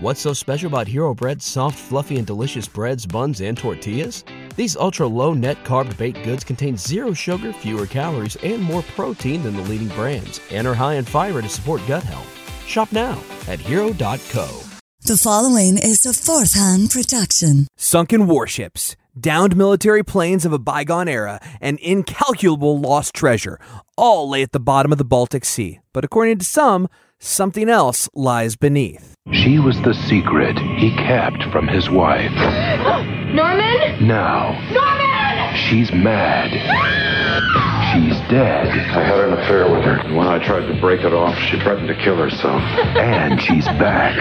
What's so special about Hero Bread's soft, fluffy, and delicious breads, buns, and tortillas? These ultra low net carb baked goods contain zero sugar, fewer calories, and more protein than the leading brands, and are high in fiber to support gut health. Shop now at hero.co. The following is a fourth hand production. Sunken warships, downed military planes of a bygone era, and incalculable lost treasure all lay at the bottom of the Baltic Sea. But according to some, something else lies beneath. She was the secret he kept from his wife. Norman? Now, Norman! she's mad. She's dead. I had an affair with her, and when I tried to break it off, she threatened to kill herself. And she's back.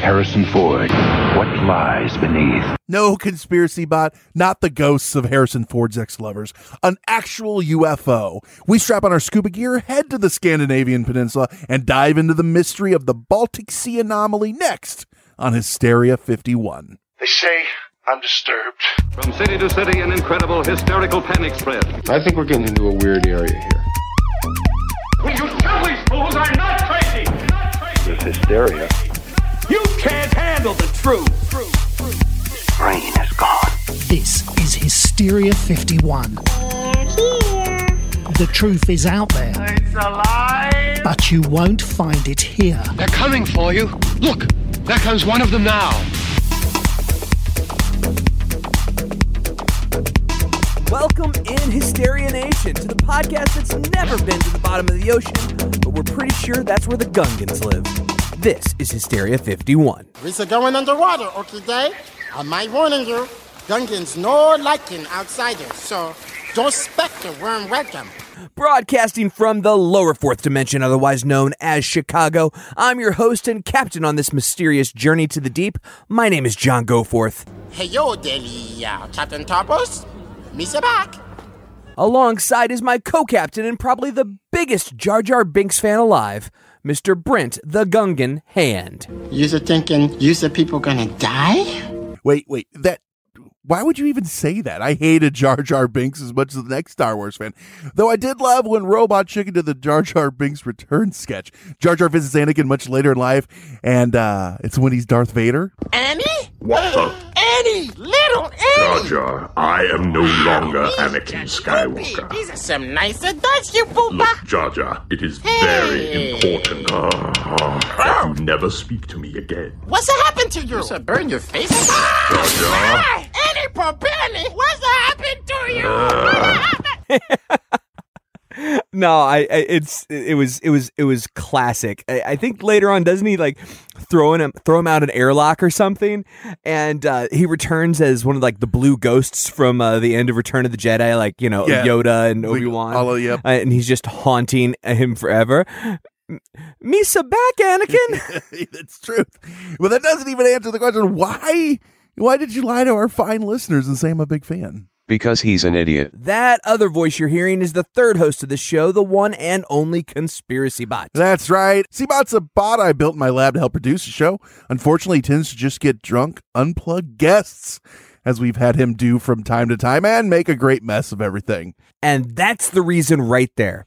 Harrison Ford. What lies beneath? No conspiracy bot, not the ghosts of Harrison Ford's ex lovers. An actual UFO. We strap on our scuba gear, head to the Scandinavian peninsula, and dive into the mystery of the Baltic Sea anomaly next on Hysteria 51. They say I'm disturbed. From city to city, an incredible hysterical panic spread. I think we're getting into a weird area here. Will you tell these fools I'm not crazy? Not crazy. This hysteria. You can't handle the truth. Brain is gone. This is Hysteria 51. The truth is out there. It's a lie. But you won't find it here. They're coming for you. Look, there comes one of them now. Welcome in Hysteria Nation to the podcast that's never been to the bottom of the ocean, but we're pretty sure that's where the Gungans live. This is Hysteria 51. We're going underwater, okay? I might warning you, Gungans no liking outsiders, so don't expect a warm welcome. Broadcasting from the lower fourth dimension, otherwise known as Chicago, I'm your host and captain on this mysterious journey to the deep. My name is John Goforth. Hey yo, Deli, uh, Captain Tarpals, Misa back. Alongside is my co captain and probably the biggest Jar Jar Binks fan alive, Mr. Brent the Gungan Hand. You're thinking, you the people gonna die? Wait, wait, that. Why would you even say that? I hated Jar Jar Binks as much as the next Star Wars fan. Though I did love when Robot Chicken did the Jar Jar Binks return sketch. Jar Jar visits Anakin much later in life, and uh, it's when he's Darth Vader. Annie? What the? Annie! Little Jar Annie! Jar, I am no longer Anakin Skywalker. These are some nice adults, you poopa. Look, Jar Jar, it is very important uh, uh, that you never speak to me again. What's happened to you? You burn your face? Jar Jar. Annie Popelli, what's happened to you? No, I, I it's it was it was it was classic. I, I think later on doesn't he like throw him throw him out an airlock or something, and uh, he returns as one of like the blue ghosts from uh, the end of Return of the Jedi, like you know Yeah. Yoda and Obi Wan, yep. uh, and he's just haunting him forever. Misa back, Anakin. That's true. Well, that doesn't even answer the question. Why? Why did you lie to our fine listeners and say I'm a big fan? Because he's an idiot. that other voice you're hearing is the third host of the show, the one and only conspiracy bot. That's right. Seabot's a bot I built in my lab to help produce the show. Unfortunately, he tends to just get drunk, unplug guests, as we've had him do from time to time, and make a great mess of everything. And that's the reason right there.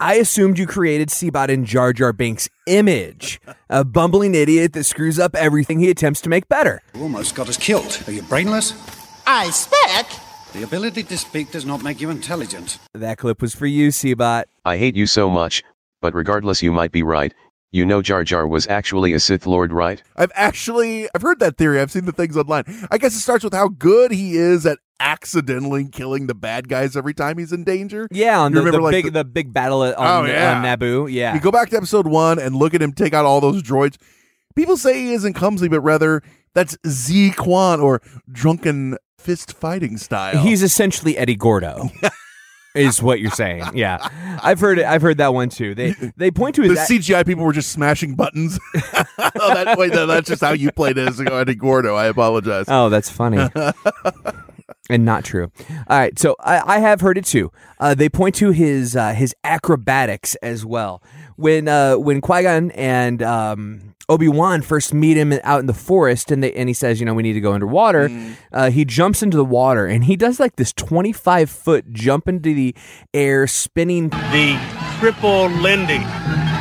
I assumed you created Seabot in Jar Jar Binks' image, a bumbling idiot that screws up everything he attempts to make better. You almost got us killed. Are you brainless? I expect. The ability to speak does not make you intelligent. That clip was for you, Seabot. I hate you so much, but regardless, you might be right. You know Jar Jar was actually a Sith Lord, right? I've actually I've heard that theory. I've seen the things online. I guess it starts with how good he is at accidentally killing the bad guys every time he's in danger. Yeah, on You the, the like, big the- the, big battle at- on, Oh, yeah. on Naboo. Yeah. You go back to episode one and look at him take out all those droids. People say he isn't clumsy, but rather that's Zui Quan or drunken fist fighting style. He's essentially Eddie Gordo. is what you're saying. Yeah. I've heard it. I've heard that one too. They they point to the a- CGI people were just smashing buttons. oh, that, wait, no, that's just how you played it as Eddie Gordo. I apologize. Oh, that's funny. and not true. All right, so I, I have heard it too. Uh, they point to his uh, his acrobatics as well. When uh, when Qui Gon and um, Obi Wan first meet him out in the forest, and they and he says, you know, we need to go underwater. Uh, he jumps into the water, and he does like this twenty five foot jump into the air, spinning The triple Lindy.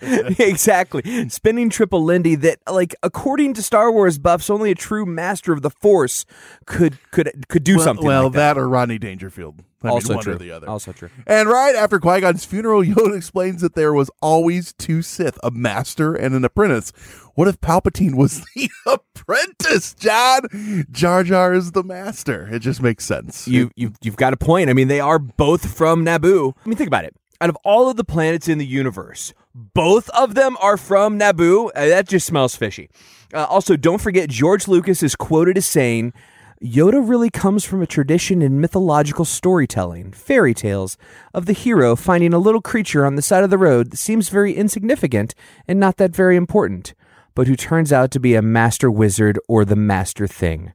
exactly. Spinning triple Lindy that like according to Star Wars buffs, only a true master of the Force could could could do well, something well like that. that or Rodney Dangerfield. I mean, also one true. the other. Also true. And right after Qui Gon's funeral, Yoda explains that there was always two Sith, a master and an apprentice. What if Palpatine was the apprentice, John? Jar Jar is the master. It just makes sense. You you you've got a point. I mean, they are both from Naboo. I mean, think about it. Out of all of the planets in the universe, both of them are from Naboo. Uh, that just smells fishy. Uh, also, don't forget George Lucas is quoted as saying, Yoda really comes from a tradition in mythological storytelling, fairy tales, of the hero finding a little creature on the side of the road that seems very insignificant and not that very important, but who turns out to be a master wizard or the master thing.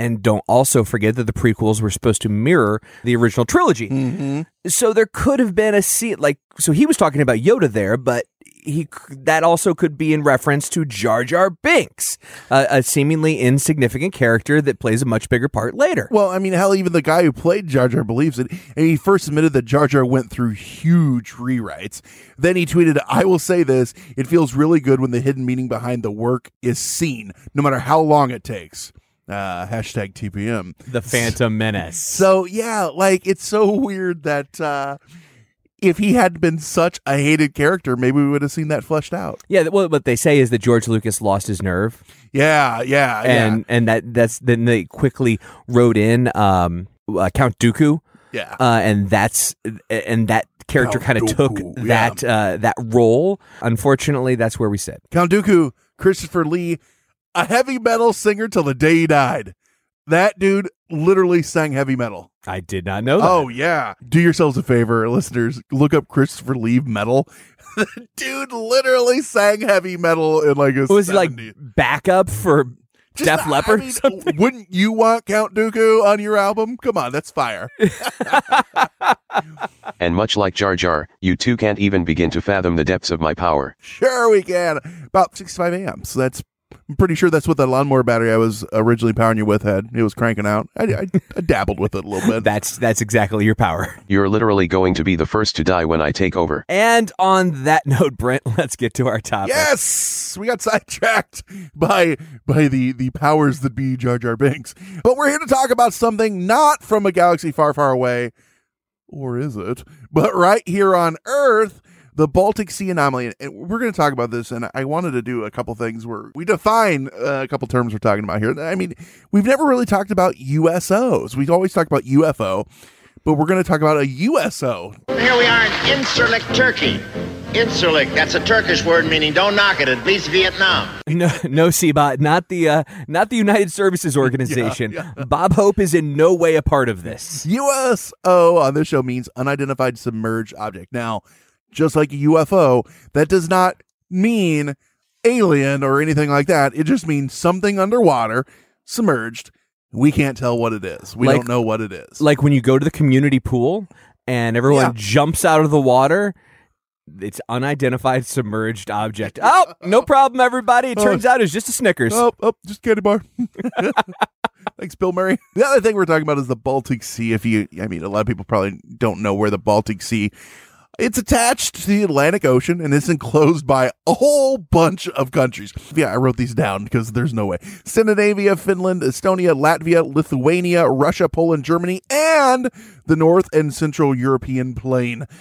And don't also forget that the prequels were supposed to mirror the original trilogy. Mm-hmm. So there could have been a scene like so he was talking about Yoda there, but he that also could be in reference to Jar Jar Binks, uh, a seemingly insignificant character that plays a much bigger part later. Well, I mean, hell, even the guy who played Jar Jar believes it. And he first admitted that Jar Jar went through huge rewrites. Then he tweeted, I will say this it feels really good when the hidden meaning behind the work is seen, no matter how long it takes. Uh, hashtag TPM. The Phantom Menace. So, yeah, like it's so weird that uh, if he had been such a hated character, maybe we would have seen that fleshed out. Yeah, well, what they say is that George Lucas lost his nerve. Yeah, yeah, and yeah. and that that's then they quickly wrote in um, uh, Count Dooku. Yeah. uh, and that's and that character kind of took yeah. that uh, that role. Unfortunately, that's where we sit. Count Dooku, Christopher Lee, a heavy metal singer till the day he died. That dude literally sang heavy metal. I did not know that. Oh yeah. Do yourselves a favor, listeners. Look up Christopher Lee metal. the dude literally sang heavy metal in like a was he like backup for Just Def the- Leppard? I mean, wouldn't you want Count Dooku on your album? Come on, that's fire. And much like Jar Jar, you too can't even begin to fathom the depths of my power. Sure, we can. About 65 amps. So that's. I'm pretty sure that's what the lawnmower battery I was originally powering you with had. It was cranking out. I, I, I dabbled with it a little bit. that's that's exactly your power. You're literally going to be the first to die when I take over. And on that note, Brent, let's get to our topic. Yes, we got sidetracked by by the the powers that be Jar Jar Binks. But we're here to talk about something not from a galaxy far, far away, or is it? But right here on Earth, the Baltic Sea anomaly. And we're going to talk about this, and I wanted to do a couple things where we define uh, a couple terms we're talking about here. I mean, we've never really talked about USOs. We've always talk about UFO, but we're going to talk about a USO. Here we are in Incirlik, Turkey. Incirlik, that's a Turkish word meaning don't knock it. It beats Vietnam. No, no, Seabot, not the uh, not the United Services Organization. Bob Hope is in no way a part of this. USO on this show means unidentified submerged object. Now, just like a UFO, that does not mean alien or anything like that. It just means something underwater, submerged. We can't tell what it is. We Like- don't know what it is. Like when you go to the community pool and everyone Yeah. jumps out of the water. It's unidentified submerged object. Oh, no problem, everybody. It Oh. turns out it's just a Snickers. Oh, oh, just candy bar. Thanks, Bill Murray. The other thing we're talking about is the Baltic Sea. If you, I mean, a lot of people probably don't know where the Baltic Sea. It's attached to the Atlantic Ocean and it's enclosed by a whole bunch of countries. Yeah, I wrote these down because there's no way. Scandinavia, Finland, Estonia, Latvia, Lithuania, Russia, Poland, Germany, and the North and Central European plain.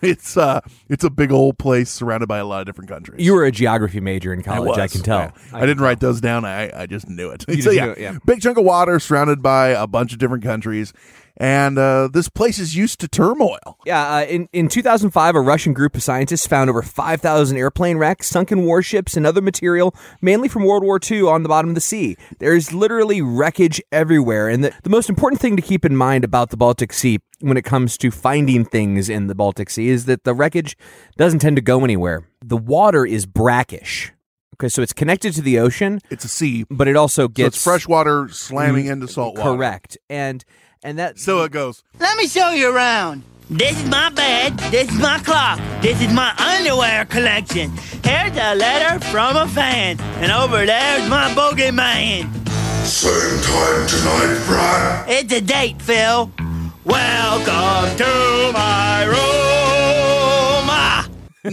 It's uh it's a big old place surrounded by a lot of different countries. You were a geography major in college, I, was. can tell. Yeah. I, didn't write those down. I, I just knew it. You so yeah, knew it, yeah. big chunk of water surrounded by a bunch of different countries, and uh, this place is used to turmoil. Yeah, uh, in, in 2005, a Russian group of scientists found over 5,000 airplane wrecks, sunken warships, and other material, mainly from World War II, on the bottom of the sea. There's literally wreckage everywhere. And the, the most important thing to keep in mind about the Baltic Sea when it comes to finding things in the Baltic Sea is that the wreckage doesn't tend to go anywhere. The water is brackish. Okay, so it's connected to the ocean. It's a sea, but it also So gets it's fresh water slamming into salt water. Correct, and and that So it goes. Let me show you around. This is my bed. This is my clock. This is my underwear collection. Here's a letter from a fan. And over there's my bogeyman. Same time tonight, Brad. It's a date, Phil. Welcome to my room.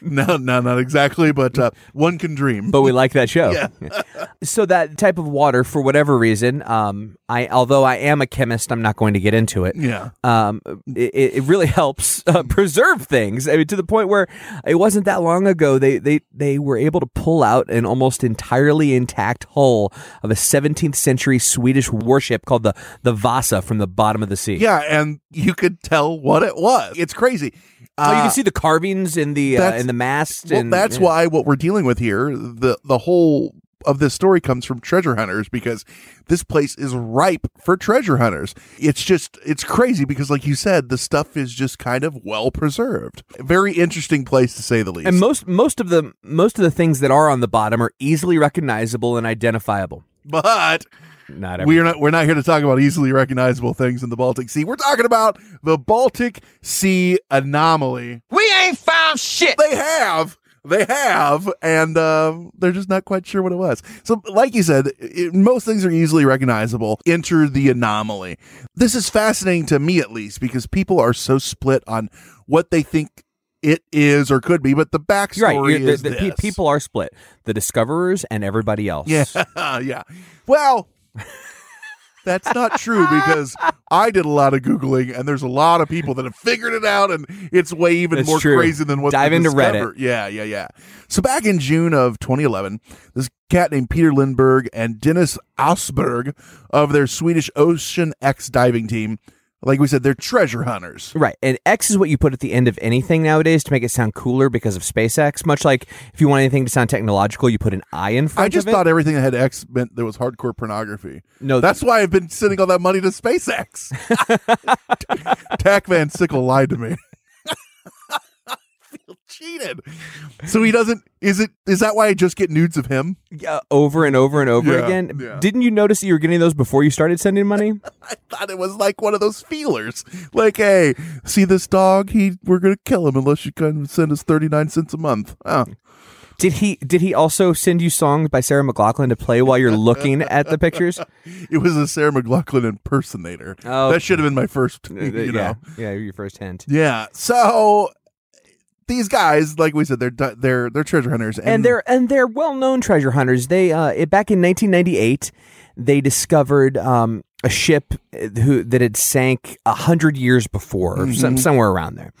No, no, not exactly, but uh, one can dream. but we like that show. Yeah. so that type of water, for whatever reason, um, I although I am a chemist, I'm not going to get into it. Yeah. Um, it, it really helps uh, preserve things. I mean, to the point where it wasn't that long ago they they they were able to pull out an almost entirely intact hull of a 17th century Swedish warship called the the Vasa from the bottom of the sea. Yeah, and you could tell what it was. It's crazy. Oh, you Uh, can see the carvings in the uh, in the mast. Well, and, that's yeah. why what we're dealing with here, the the whole of this story comes from treasure hunters because this place is ripe for treasure hunters. It's just it's crazy because like you said, the stuff is just kind of well preserved. Very interesting place to say the least. And most most of the most of the things that are on the bottom are easily recognizable and identifiable. but Not every- we're not we're not here to talk about easily recognizable things in the Baltic Sea. We're talking about the Baltic Sea anomaly. We ain't found shit. They have. They have, and uh, they're just not quite sure what it was. So, like you said, it, most things are easily recognizable. Enter the anomaly. This is fascinating to me, at least, because people are so split on what they think it is or could be. But the backstory You're right. You're- the- is the pe- this. people are split: the discoverers and everybody else. Yeah, yeah. Well, that's not true because I did a lot of googling, and there's a lot of people that have figured it out, and it's way even That's more true. crazy than what Dive into discover. Reddit. Yeah, yeah, yeah. So back in June of 2011, this cat named Peter Lindberg and Dennis Åsberg of their Swedish Ocean X diving team, like we said, they're treasure hunters. Right. And X is what you put at the end of anything nowadays to make it sound cooler because of SpaceX. Much like if you want anything to sound technological, you put an I in front of it. I just thought everything that had X meant there was hardcore pornography. No, that's why I've been sending all that money to SpaceX. Tack Van Sickle lied to me. Cheated. So he doesn't. Is it? Is that why I just get nudes of him? Yeah, over and over and over Yeah, again. yeah. Didn't you notice that you were getting those before you started sending money? I thought it was like one of those feelers. Like, hey, see this dog? He, we're gonna kill him unless you can send us thirty nine cents a month. Oh. Did he did he also send you songs by Sarah McLachlan to play while you're looking at the pictures? It was a Sarah McLachlan impersonator. Oh. that should have been my first. Uh, You know. yeah, yeah, your first hint. Yeah. So these guys, like we said, they're they're they're treasure hunters, and, and they're and they're well known treasure hunters. They uh, it, back in 1998, they discovered um, a ship uh, who that had sank a hundred years before, or some, somewhere around there.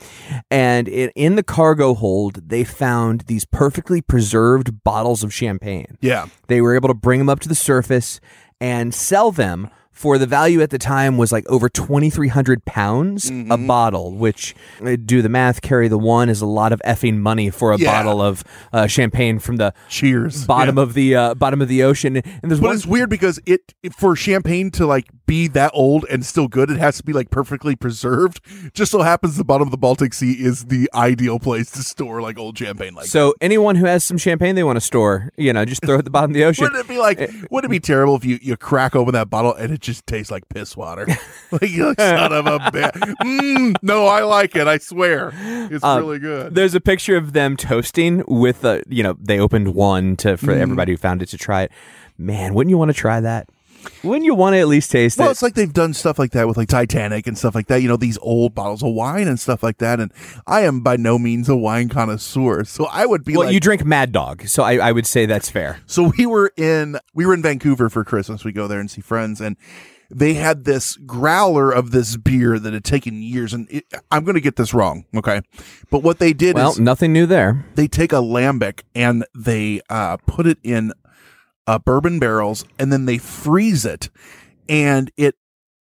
And in, in the cargo hold, they found these perfectly preserved bottles of champagne. Yeah. they were able to bring them up to the surface and sell them. For the value at the time was like over twenty three hundred pounds a bottle, which uh, do the math, carry the one is a lot of effing money for a Yeah. bottle of uh, champagne from the cheers bottom Yeah. of the uh, bottom of the ocean. And there's But one it's weird because it for champagne to like be that old and still good, it has to be like perfectly preserved. Just so happens the bottom of the Baltic Sea is the ideal place to store like old champagne. Like, so anyone who has some champagne they want to store, you know, just throw it at the bottom of the ocean. wouldn't it be like? Wouldn't it be terrible if you you crack open that bottle and it just tastes like piss water? like like son of a bitch. Mm, no, I like it. I swear, it's Um, really good. There's a picture of them toasting with a, you know, they opened one to for Mhm. everybody who found it to try it. Man, wouldn't you want to try that? Wouldn't you want to at least taste Well, it? Well, it's like they've done stuff like that with like Titanic and stuff like that. You know, these old bottles of wine and stuff like that. And I am by no means a wine connoisseur, so I would be well, like, you drink Mad Dog, so I, I would say that's fair. So we were in we were in Vancouver for Christmas. We go there and see friends, and they had this growler of this beer that had taken years. And it, I'm going to get this wrong, okay? But what they did Well, is nothing new there. they take a lambic and they uh, put it in uh, bourbon barrels, and then they freeze it, and it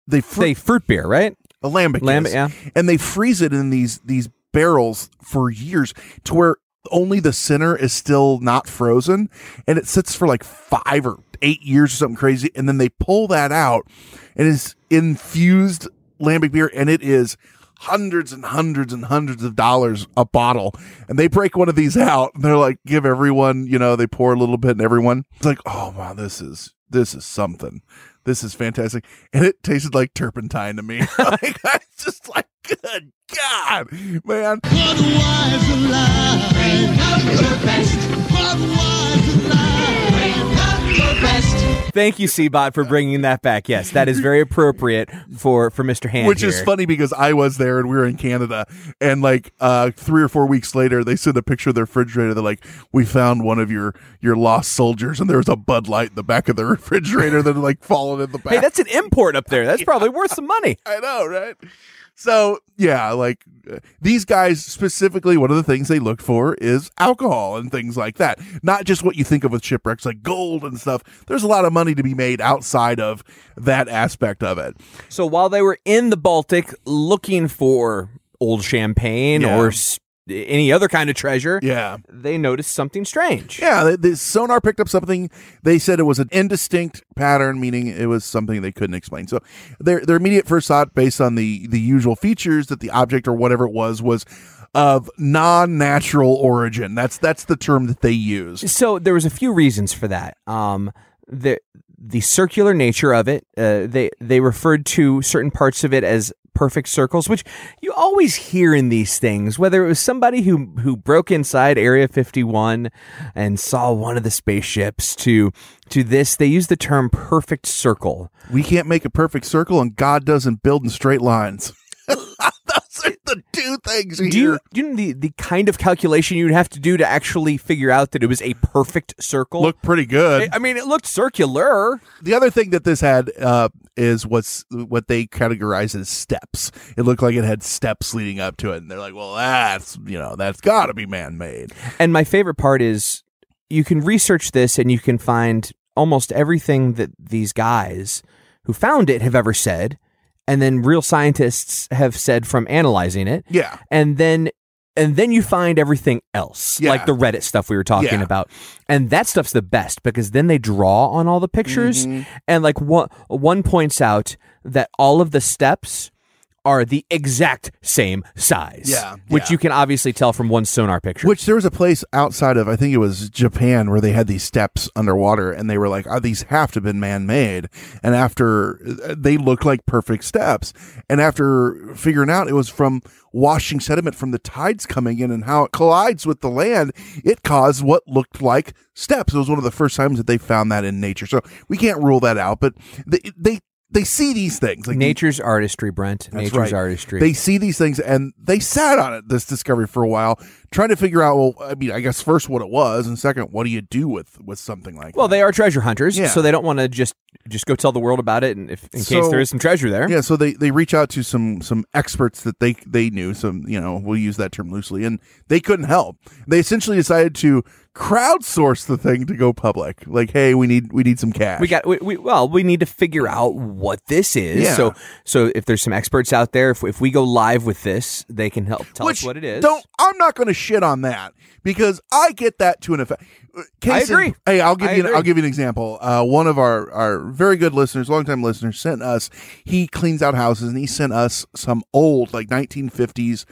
they fr- They fruit beer, right? a lambic, Lambic, is. yeah. and they freeze it in these these barrels for years to where only the center is still not frozen, and it sits for like five or eight years or something crazy, and then they pull that out, and it's infused lambic beer, and it is hundreds and hundreds and hundreds of dollars a bottle. And they break one of these out and they're like give everyone you know they pour a little bit and everyone. It's like oh wow this is this is something. This is fantastic. And it tasted like turpentine to me. Like i just like good god man Thank you, Seabot, for bringing that back. Yes, that is very appropriate for for Mr. Hand. Which is funny because I was there and we were in Canada, and like uh, three or four weeks later, they sent a picture of their refrigerator. They're like, "We found one of your your lost soldiers, and there was a Bud Light in the back of the refrigerator that had like fallen in the back." Hey, that's an import up there. That's probably worth some money. I know, right? So yeah, like uh, these guys specifically, one of the things they look for is alcohol and things like that. Not just what you think of with shipwrecks, like gold and stuff. There's a lot of money to be made outside of that aspect of it. So while they were in the Baltic looking for old champagne Yeah. or any other kind of treasure, Yeah. they noticed something strange. Yeah, the, the sonar picked up something. They said it was an indistinct pattern, meaning it was something they couldn't explain. So their their immediate first thought, based on the the usual features that the object or whatever it was was of non-natural origin. That's that's the term that they use. So there was a few reasons for that. Um, the the circular nature of it. Uh, they they referred to certain parts of it as perfect circles, which you always hear in these things. Whether it was somebody who who broke inside Area 51 and saw one of the spaceships, to to this, they use the term perfect circle. We can't make a perfect circle, and God doesn't build in straight lines. Those are the two things Do you, do you know the, the kind of calculation you'd have to do to actually figure out that it was a perfect circle? Looked pretty good. I mean, it looked circular. The other thing that this had uh, is what's what they categorize as steps. It looked like it had steps leading up to it, and they're like, "Well, that's you know that's got to be man made." And my favorite part is you can research this and you can find almost everything that these guys who found it have ever said. And then real scientists have said from analyzing it. Yeah. And then and then you find everything else, Yeah. like the Reddit stuff we were talking Yeah. about. And that stuff's the best because then they draw on all the pictures. Mhm. And like one one points out that all of the steps are the exact same size. Yeah, Which yeah. you can obviously tell from one sonar picture. Which there was a place outside of I think it was Japan where they had these steps underwater, and they were like, "Oh, these have to have been man made." And after uh, they looked like perfect steps, and after figuring out it was from washing sediment from the tides coming in and how it collides with the land, it caused what looked like steps. It was one of the first times that they found that in nature. So we can't rule that out, but they they they see these things like Nature's artistry, Brent. Nature's right. artistry. They see these things and they sat on it, this discovery for a while, trying to figure out, well, I mean, I guess first what it was, and second, what do you do with with something like that? well, they are treasure hunters, Yeah. so they don't want to just just go tell the world about it, and if in case there is some treasure there. Yeah, so they they reach out to some some experts that they they knew, some you know we'll use that term loosely, and they couldn't help. They essentially decided to crowdsource the thing to go public. Like, hey, we need we need some cash. We got we, we well, we need to figure out what this is. Yeah. So so if there's some experts out there, if, if we go live with this, they can help tell Which us what it is. Don't I'm not going to shit on that because I get that to an effect. Uh, Case in- agree. hey, I'll give I you. An. I'll give you an example. Uh, one of our our very good listeners, longtime listeners, sent us. He cleans out houses, and he sent us some old like 1950s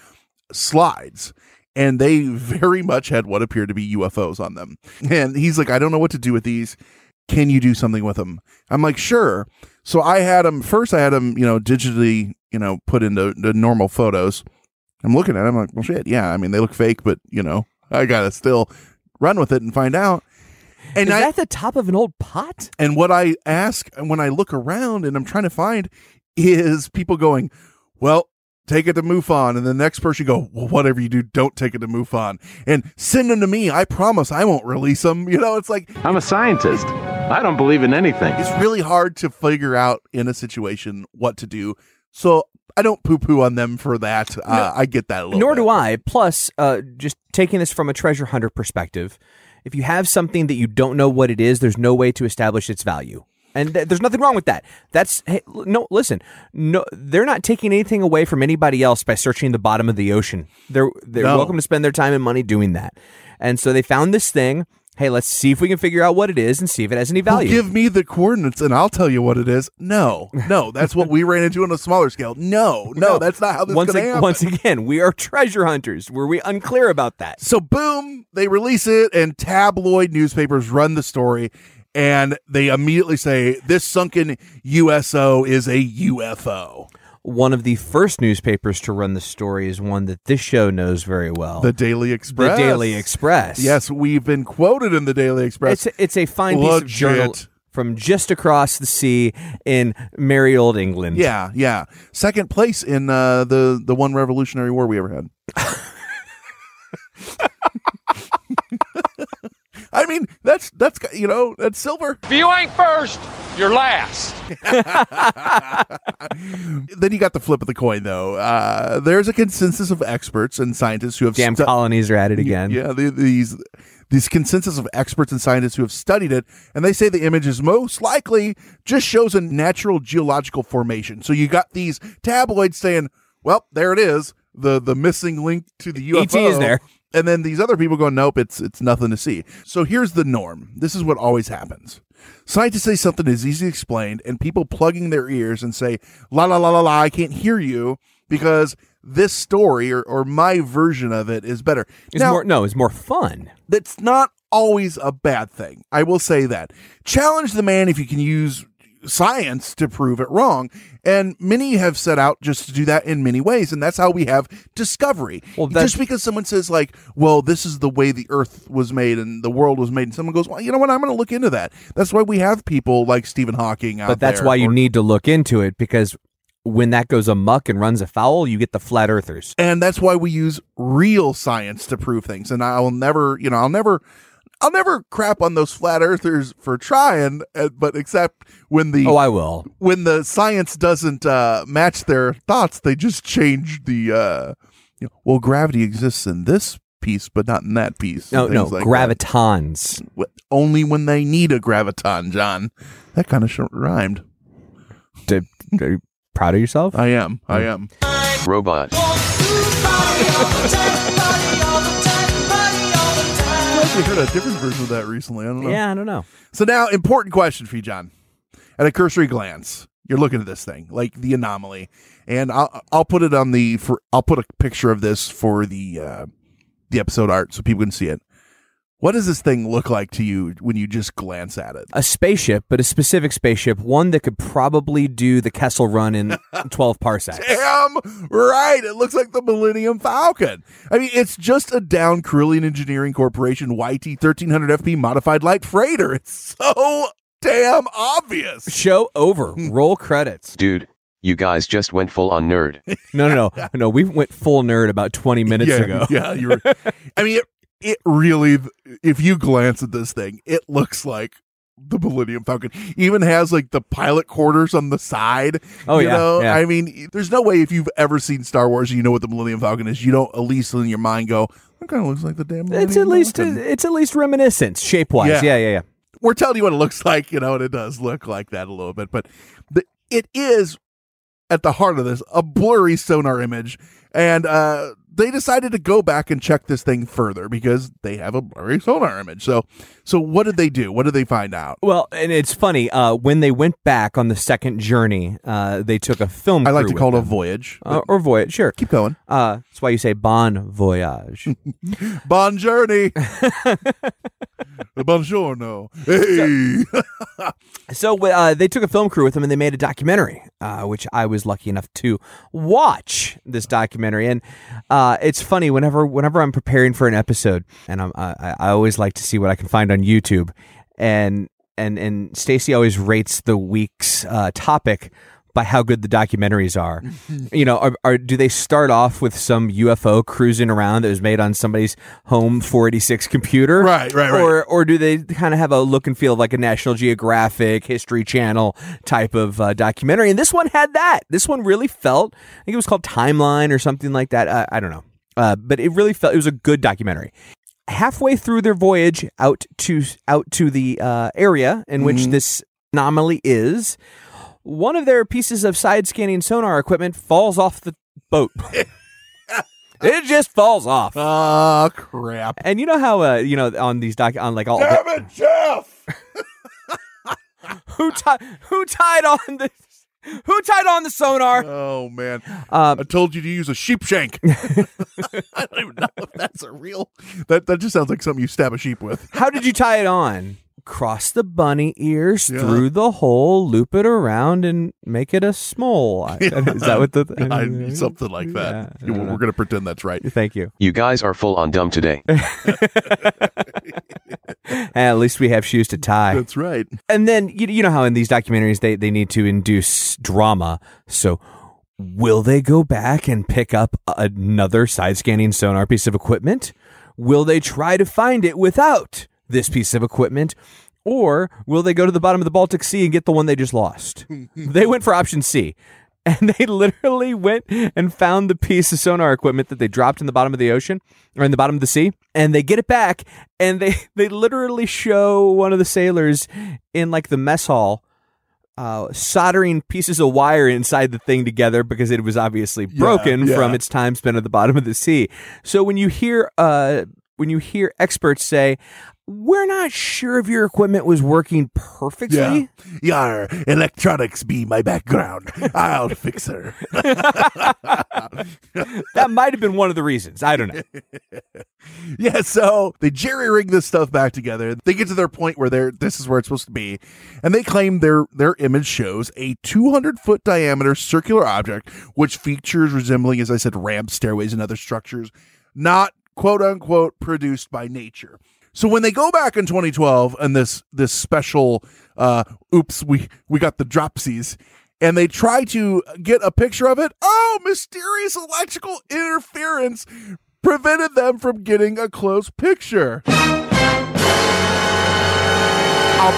slides. And they very much had what appeared to be UFOs on them. And he's like, I don't know what to do with these. Can you do something with them? I'm like, sure. So I had them first. I had them, you know, digitally, you know, put into the normal photos. I'm looking at them. I'm like, well, shit. Yeah. I mean, they look fake, but you know, I gotta still run with it and find out. And is I, that the top of an old pot? and what I ask and when I look around and I'm trying to find is people going, well, take it to MUFON. And the next person go, well, whatever you do, don't take it to MUFON and send them to me. I promise I won't release them. You know, it's like, I'm a scientist. I don't believe in anything. it's really hard to figure out in a situation what to do. So I don't poo poo on them for that. Uh, I get that a little Nor bit. do I. Plus, uh, just taking this from a treasure hunter perspective, if you have something that you don't know what it is, there's no way to establish its value. And th- there's nothing wrong with that. That's hey, no. Listen, no, they're not taking anything away from anybody else by searching the bottom of the ocean. They're they're No. welcome to spend their time and money doing that. And so they found this thing. Hey, let's see if we can figure out what it is and see if it has any Well, value. give me the coordinates and I'll tell you what it is. No, no, that's what we ran into on a smaller scale. No, no, that's not how this once, is going to ag- happen. once again, we are treasure hunters. Were we unclear about that? So boom, they release it and tabloid newspapers run the story and they immediately say this sunken USO is a UFO. One of the first newspapers to run the story is one that this show knows very well. The Daily Express. The Daily Express. Yes, we've been quoted in the Daily Express. It's a, it's a fine piece of journal, Legit. from just across the sea in merry old England. Yeah, yeah. Second place in uh, the the one Revolutionary War we ever had. I mean, that's that's you know that's silver. If you ain't first, you're last. then you got the flip of the coin, though. Uh, there's a consensus of experts and scientists who have Damn stu- colonies are at it again. Yeah, the, these these consensus of experts and scientists who have studied it, and they say the image is most likely just shows a natural geological formation. So you got these tabloids saying, "Well, there it is, the the missing link to the UFO." ET is there. And then these other people go, nope, it's it's nothing to see. So here's the norm. This is what always happens. Scientists say something is easy explained, and people plugging their ears and say, la la la la la, I can't hear you because this story or, or my version of it is better. It's Now- more no, it's more fun. that's not always a bad thing. I will say that. Challenge the man if you can use science to prove it wrong. And many have set out just to do that in many ways. And that's how we have discovery. Well, just because someone says, like, well, this is the way the earth was made and the world was made, and someone goes, well, you know what? I'm going to look into that. That's why we have people like Stephen Hawking out But that's why you or- need to look into it because when that goes amuck and runs afoul, you get the flat earthers. and that's why we use real science to prove things and i'll never you know i'll never i'll never crap on those flat earthers for trying uh, but except when the Oh, I will. when the science doesn't uh match their thoughts they just change the uh you know, well gravity exists in this piece but not in that piece No, no, like gravitons. that. Only when they need a graviton john that kind of sh- rhymed Did, are you proud of yourself? i am i am Robot. Actually heard a different version of that recently i don't know yeah, I don't know. So now, important question for you, John. At a cursory glance, you're looking at this thing, like the anomaly, and I'll I'll put it on the for I'll put a picture of this for the uh, the episode art so people can see it. What does this thing look like to you when you just glance at it? A spaceship, but a specific spaceship, one that could probably do the Kessel run in 12 parsecs. Damn right, it looks like the Millennium Falcon. I mean, it's just a down Corellian Engineering Corporation YT 1300 FP modified light freighter. It's so damn obvious. Show over. Roll credits. Dude, you guys just went full on nerd. No, no, no. No, we went full nerd about 20 minutes yeah, ago. Yeah, you were. I mean, it, it really. If you glance at this thing, it looks like the Millennium Falcon. Even has like the pilot quarters on the side. Oh, you yeah, know? yeah. I mean, there's no way if you've ever seen Star Wars, and you know what the Millennium Falcon is. You don't at least in your mind go, "That kind of looks like the damn." Millennium It's at least Falcon." it's at least reminiscent shape wise. Yeah. Yeah. yeah, yeah, we're telling you what it looks like, you know, and it does look like that a little bit, but the, it is at the heart of this a blurry sonar image, and uh, they decided to go back and check this thing further because they have a blurry sonar image. So, so what did they do? What did they find out? Well, and it's funny uh, when they went back on the second journey, uh, they took a film. I like to call it a voyage. uh, or voyage. Sure, Keep going. Uh, that's why you say bon voyage. Bon journey. Buongiorno. Hey. so uh, they took a film crew with them and they made a documentary, uh, which I was lucky enough to watch this documentary. And uh, it's funny whenever whenever I'm preparing for an episode, and I'm, I, I always like to see what I can find on YouTube. And and and Stacy always rates the week's uh, topic by how good the documentaries are. you know, are, are do they start off with some UFO cruising around that was made on somebody's home 486 computer? Right, right, right. Or or do they kind of have a look and feel of like a National Geographic, History Channel type of uh, documentary? And this one had that. This one really felt. I think it was called Timeline or something like that. Uh, I don't know, uh, but it really felt it was a good documentary. Halfway through their voyage out to out to the uh, area in which Mhm. this anomaly is, one of their pieces of side scanning sonar equipment falls off the boat. it just falls off. Oh crap! And you know how uh, you know on these doc on like all Damn it, Jeff! who tied who tied on the who tied on the sonar? Oh man, Um, I told you to use a sheep shank. I don't even know if that's a real. That that just sounds like something you stab a sheep with. how did you tie it on? Cross the bunny ears Yeah. through the hole, loop it around, and make it a smole. I- Is that what the I- something like that? Yeah, We're know. going to pretend that's right. Thank you. You guys are full on dumb today. at least we have shoes to tie. That's right. And then you, you know how in these documentaries they, they need to induce drama. So will they go back and pick up another side scanning sonar piece of equipment? Will they try to find it without this piece of equipment? Or will they go to the bottom of the Baltic Sea and get the one they just lost? they went for option C. And they literally went and found the piece of sonar equipment that they dropped in the bottom of the ocean or in the bottom of the sea. And they get it back and they, they literally show one of the sailors in like the mess hall uh, soldering pieces of wire inside the thing together because it was obviously broken yeah. from its time spent at the bottom of the sea. So when you hear uh, when you hear experts say, "We're not sure if your equipment was working perfectly," Yar, electronics be my background. I'll fix her. that might have been one of the reasons. I don't know. yeah, so they jerry rig this stuff back together. They get to their point where they're this is where it's supposed to be, and they claim their their image shows a 200 foot diameter circular object which features resembling, as I said, ramps, stairways, and other structures, not quote unquote produced by nature. So when they go back in 2012 and this this special uh oops we we got the dropsies and they try to get a picture of it oh mysterious electrical interference prevented them from getting a close picture I'll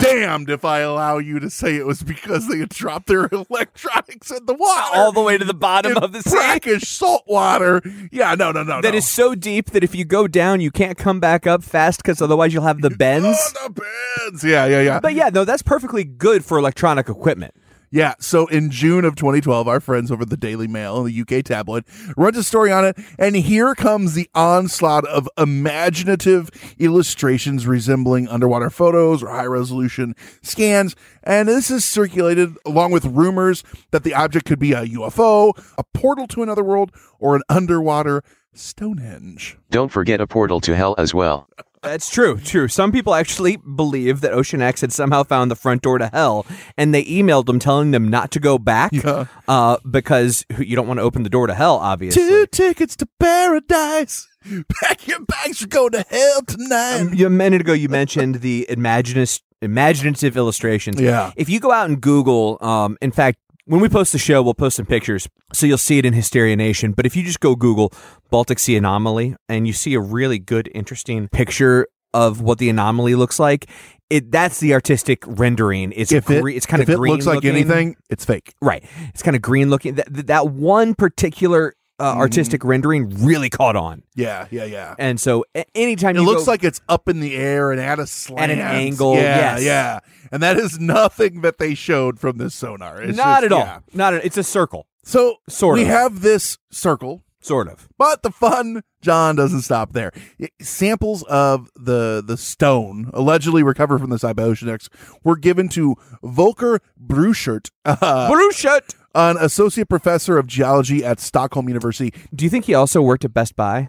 be damned if I allow you to say it was because they had dropped their electronics in the water All the way to the bottom of the sea. brackish salt water. Yeah, no, no, no, That no. is so deep that if you go down, you can't come back up fast because otherwise you'll have the bends. Oh, the bends. Yeah, yeah, yeah. But yeah, no, that's perfectly good for electronic equipment. Yeah, so in June of 2012, our friends over the Daily Mail, and the UK tabloid, runs a story on it, and here comes the onslaught of imaginative illustrations resembling underwater photos or high resolution scans. And this is circulated along with rumors that the object could be a UFO, a portal to another world, or an underwater Stonehenge. Don't forget a portal to hell as well. That's true, true. Some people actually believe that Ocean X had somehow found the front door to hell, and they emailed them telling them not to go back Yeah. uh, because you don't want to open the door to hell, obviously. Two tickets to paradise. Pack your bags, we're going to hell tonight. Um, you- a minute ago, you mentioned the imaginative, imaginative illustrations. Yeah. If you go out and Google, um, in fact, when we post the show, we'll post some pictures, so you'll see it in Hysteria Nation. But if you just go Google Baltic Sea anomaly and you see a really good, interesting picture of what the anomaly looks like, it that's the artistic rendering. It's if it, gre- it's kind if of it green looks like anything, it's fake. right? It's kind of green looking. That that one particular uh, Mm-hmm. artistic rendering really caught on, Yeah, yeah, yeah. and so a- anytime It looks go- like it's up in the air and at a slant. At an angle, Yeah, yes. yeah. And that is nothing that they showed from this sonar. It's not just- at all, yeah. not at, all. it's a circle, So Sort we of. have this circle, sort of. but the fun, John, doesn't stop there. Samples of the the stone allegedly recovered from the by Ocean X were given to Volker Bruchert, uh, Bruchert. An associate professor of geology at Stockholm University. Do you think he also worked at Best Buy?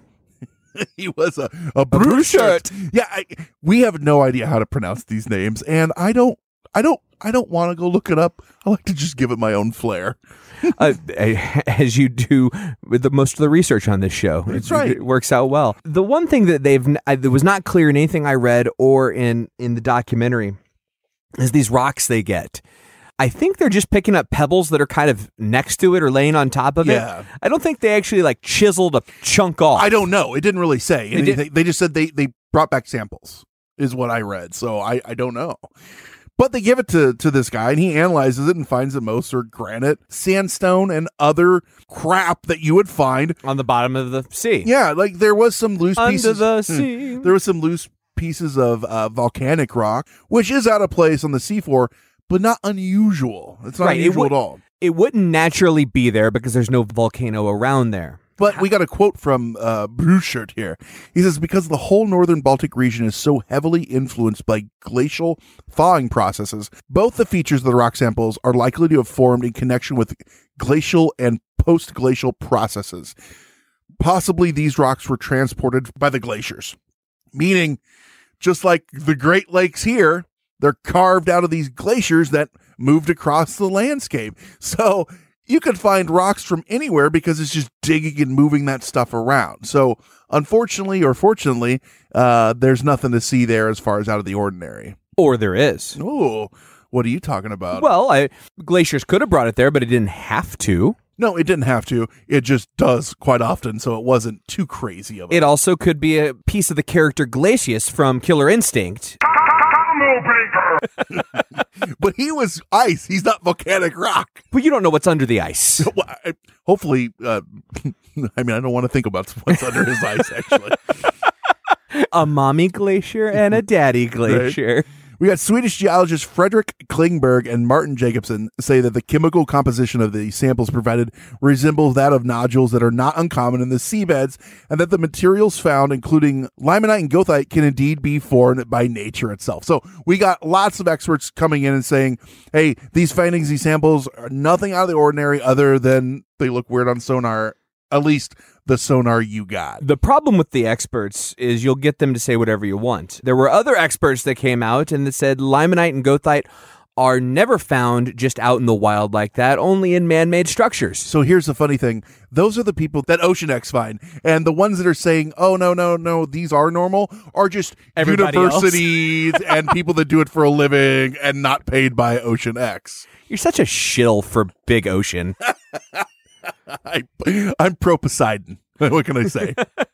he was a, a Bruchert. Yeah, I, we have no idea how to pronounce these names, and I don't, I don't, I don't want to go look it up. I like to just give it my own flair. uh, as you do with the, most of the research on this show. That's It- right. It works out well. The one thing that they've I, that was not clear in anything I read or in in the documentary is these rocks they get. I think they're just picking up pebbles that are kind of next to it or laying on top of Yeah. it. I don't think they actually like chiseled a chunk off. I don't know. It didn't really say It did- They just said they they brought back samples, is what I read. So I I don't know. But they give it to to this guy, and he analyzes it and finds that most are granite, sandstone, and other crap that you would find. on the bottom of the sea. Yeah, like there was some loose Under pieces. the Hmm. sea. There was some loose pieces of uh, volcanic rock, which is out of place on the seafloor, but not unusual. It's not Right, it unusual would- at all. It wouldn't naturally be there because there's no volcano around there. But we got a quote from uh, Bruchert here. He says, because the whole northern Baltic region is so heavily influenced by glacial thawing processes, both the features of the rock samples are likely to have formed in connection with glacial and post glacial processes. Possibly these rocks were transported by the glaciers, meaning just like the Great Lakes here, they're carved out of these glaciers that moved across the landscape. So you could find rocks from anywhere because it's just digging and moving that stuff around. So unfortunately or fortunately, uh, there's nothing to see there as far as out of the ordinary. Or there is. Oh, what are you talking about? Well, I, glaciers could have brought it there, but it didn't have to. No, it didn't have to. It just does quite often, so it wasn't too crazy of it. It also could be a piece of the character Glacius from Killer Instinct. but he was ice. He's not volcanic rock. But you don't know what's under the ice. Well, I- Hopefully, uh, I mean, I don't want to think about what's under his ice, actually. a mommy glacier and a daddy glacier. We got Swedish geologist Frederick Klingberg and Martin Jakobsson say that the chemical composition of the samples provided resembles that of nodules that are not uncommon in the seabeds, and that the materials found, including limonite and goethite, can indeed be formed by nature itself. So we got lots of experts coming in and saying, hey, these findings, these samples are nothing out of the ordinary other than they look weird on sonar, at least the sonar you got. The problem with the experts is you'll get them to say whatever you want. There were other experts that came out and that said limonite and goethite are never found just out in the wild like that, only in man made structures. So here's the funny thing. Those are the people that Ocean X find. And the ones that are saying, oh, no, no, no, these are normal, are just Everybody universities and people that do it for a living and not paid by Ocean X. You're such a shill for Big Ocean. I, I'm pro Poseidon. What can I say?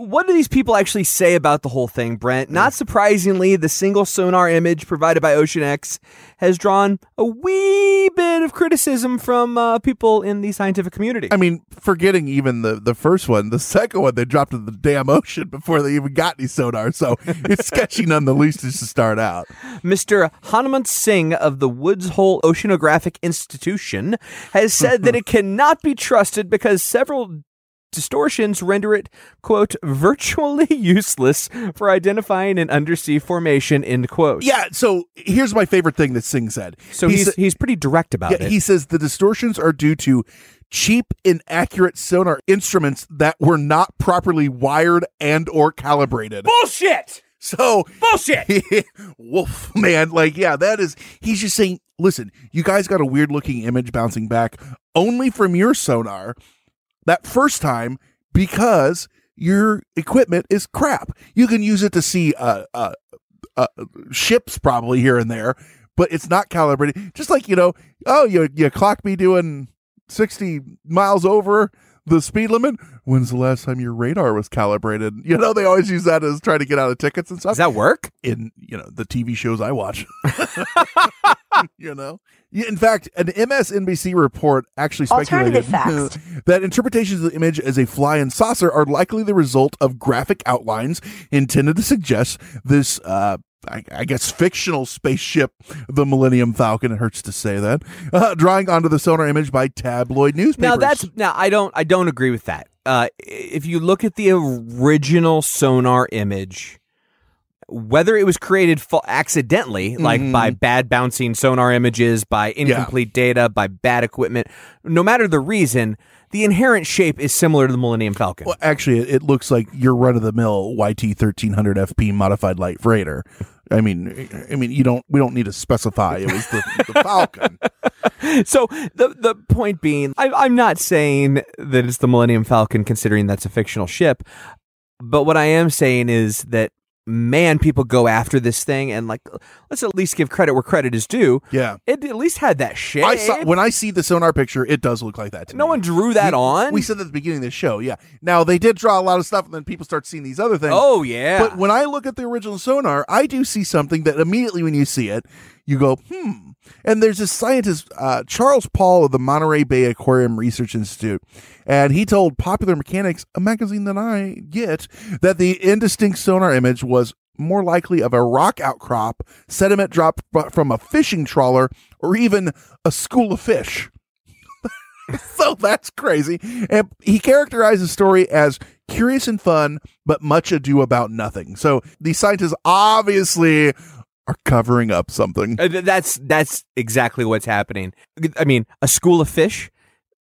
what do these people actually say about the whole thing, Brent? Not surprisingly, the single sonar image provided by Ocean X has drawn a wee bit of criticism from uh, people in the scientific community. I mean, forgetting even the, the first one, the second one they dropped in the damn ocean before they even got any sonar. So it's sketchy none the least just to start out. Mr. Hanumant Singh of the Woods Hole Oceanographic Institution has said that it cannot be trusted because several distortions render it, quote, virtually useless for identifying an undersea formation, end quote. Yeah, so here's my favorite thing that Singh said. So He he's, he's pretty direct about yeah, it. He says the distortions are due to cheap, inaccurate sonar instruments that were not properly wired and or calibrated. Bullshit! So bullshit. Wolf man, like yeah, that is. He's just saying, listen, you guys got a weird looking image bouncing back only from your sonar that first time because your equipment is crap. You can use it to see uh, uh, uh, ships probably here and there, but it's not calibrated. Just like you know, oh, you you clock me doing sixty miles over the speed limit. When's the last time your radar was calibrated? You know, they always use that as trying to get out of tickets and stuff. Does that work? In you know the TV shows I watch. you know, in fact, an MSNBC report actually speculated that interpretations of the image as a flying saucer are likely the result of graphic outlines intended to suggest this. Uh, I, I guess fictional spaceship, the Millennium Falcon. It hurts to say that. Uh, drawing onto the sonar image by tabloid newspapers. Now that's now I don't I don't agree with that. Uh, if you look at the original sonar image, whether it was created fa- accidentally, like Mhm. by bad bouncing sonar images, by incomplete data, by bad equipment, no matter the reason, the inherent shape is similar to the Millennium Falcon. Well, actually, it, looks like your run of the mill YT thirteen hundred FP modified light freighter. I mean, I mean, you don't. We don't need to specify it was the, the Falcon. so the the point being, I, I'm not saying that it's the Millennium Falcon, considering that's a fictional ship. But what I am saying is that man, people go after this thing, and like, let's at least give credit where credit is due. Yeah. it at least had that shape. I saw when I see the sonar picture, it does look like that. No me. one drew that we, on. We said at the beginning of the show, yeah. Now they did draw a lot of stuff, and then people start seeing these other things. Oh, yeah. But when I look at the original sonar, I do see something that immediately when you see it, you go, hmm. And there's this scientist, uh, Charles Paul of the Monterey Bay Aquarium Research Institute, and he told Popular Mechanics, a magazine that I get, that the indistinct sonar image was more likely of a rock outcrop, sediment dropped from a fishing trawler, or even a school of fish. so that's crazy. And he characterized the story as curious and fun, but much ado about nothing. So these scientists obviously are covering up something. Uh, That's that's exactly what's happening. I mean, a school of fish.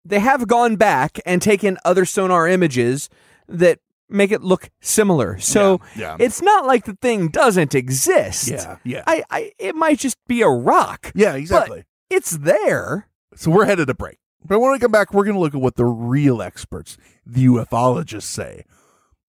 They have gone back and taken other sonar images that make it look similar. So Yeah, yeah. it's not like the thing doesn't exist. Yeah, yeah. I, I it might just be a rock. Yeah, exactly. It's there. So we're headed to break. But when we come back, we're going to look at what the real experts, the ufologists, say.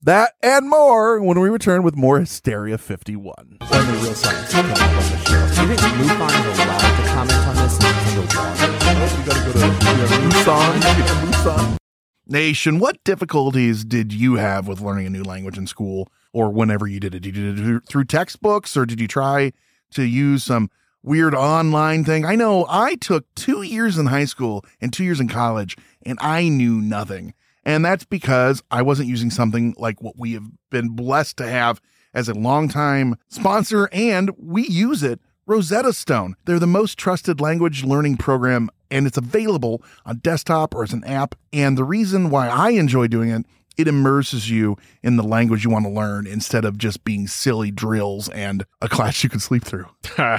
That and more when we return with more Hysteria 51. Finally, real science coming up on the show. Do you think MUFON is allowed to comment on this underwater? We got to go to yeah, Busan. Nation, what difficulties did you have with learning a new language in school or whenever you did it? Did you do it through textbooks or did you try to use some weird online thing? I know I took two years in high school and two years in college and I knew nothing. And that's because I wasn't using something like what we have been blessed to have as a longtime sponsor, and we use it. Rosetta Stone. They're the most trusted language learning program, and it's available on desktop or as an app. And the reason why I enjoy doing it, it immerses you in the language you want to learn instead of just being silly drills and a class you can sleep through.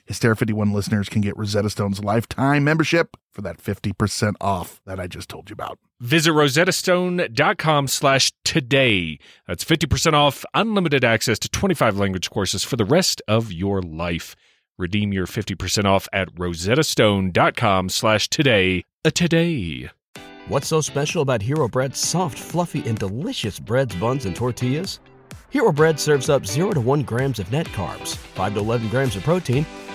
Hysteria 51 listeners can get Rosetta Stone's lifetime membership for that 50% off that I just told you about. Visit rosettastone.com slash today. That's 50% off unlimited access to 25 language courses for the rest of your life. Redeem your 50% off at rosettastone.com slash today. A today. What's so special about Hero Bread's soft, fluffy, and delicious breads, buns, and tortillas? Hero Bread serves up 0 to 1 grams of net carbs, 5 to 11 grams of protein,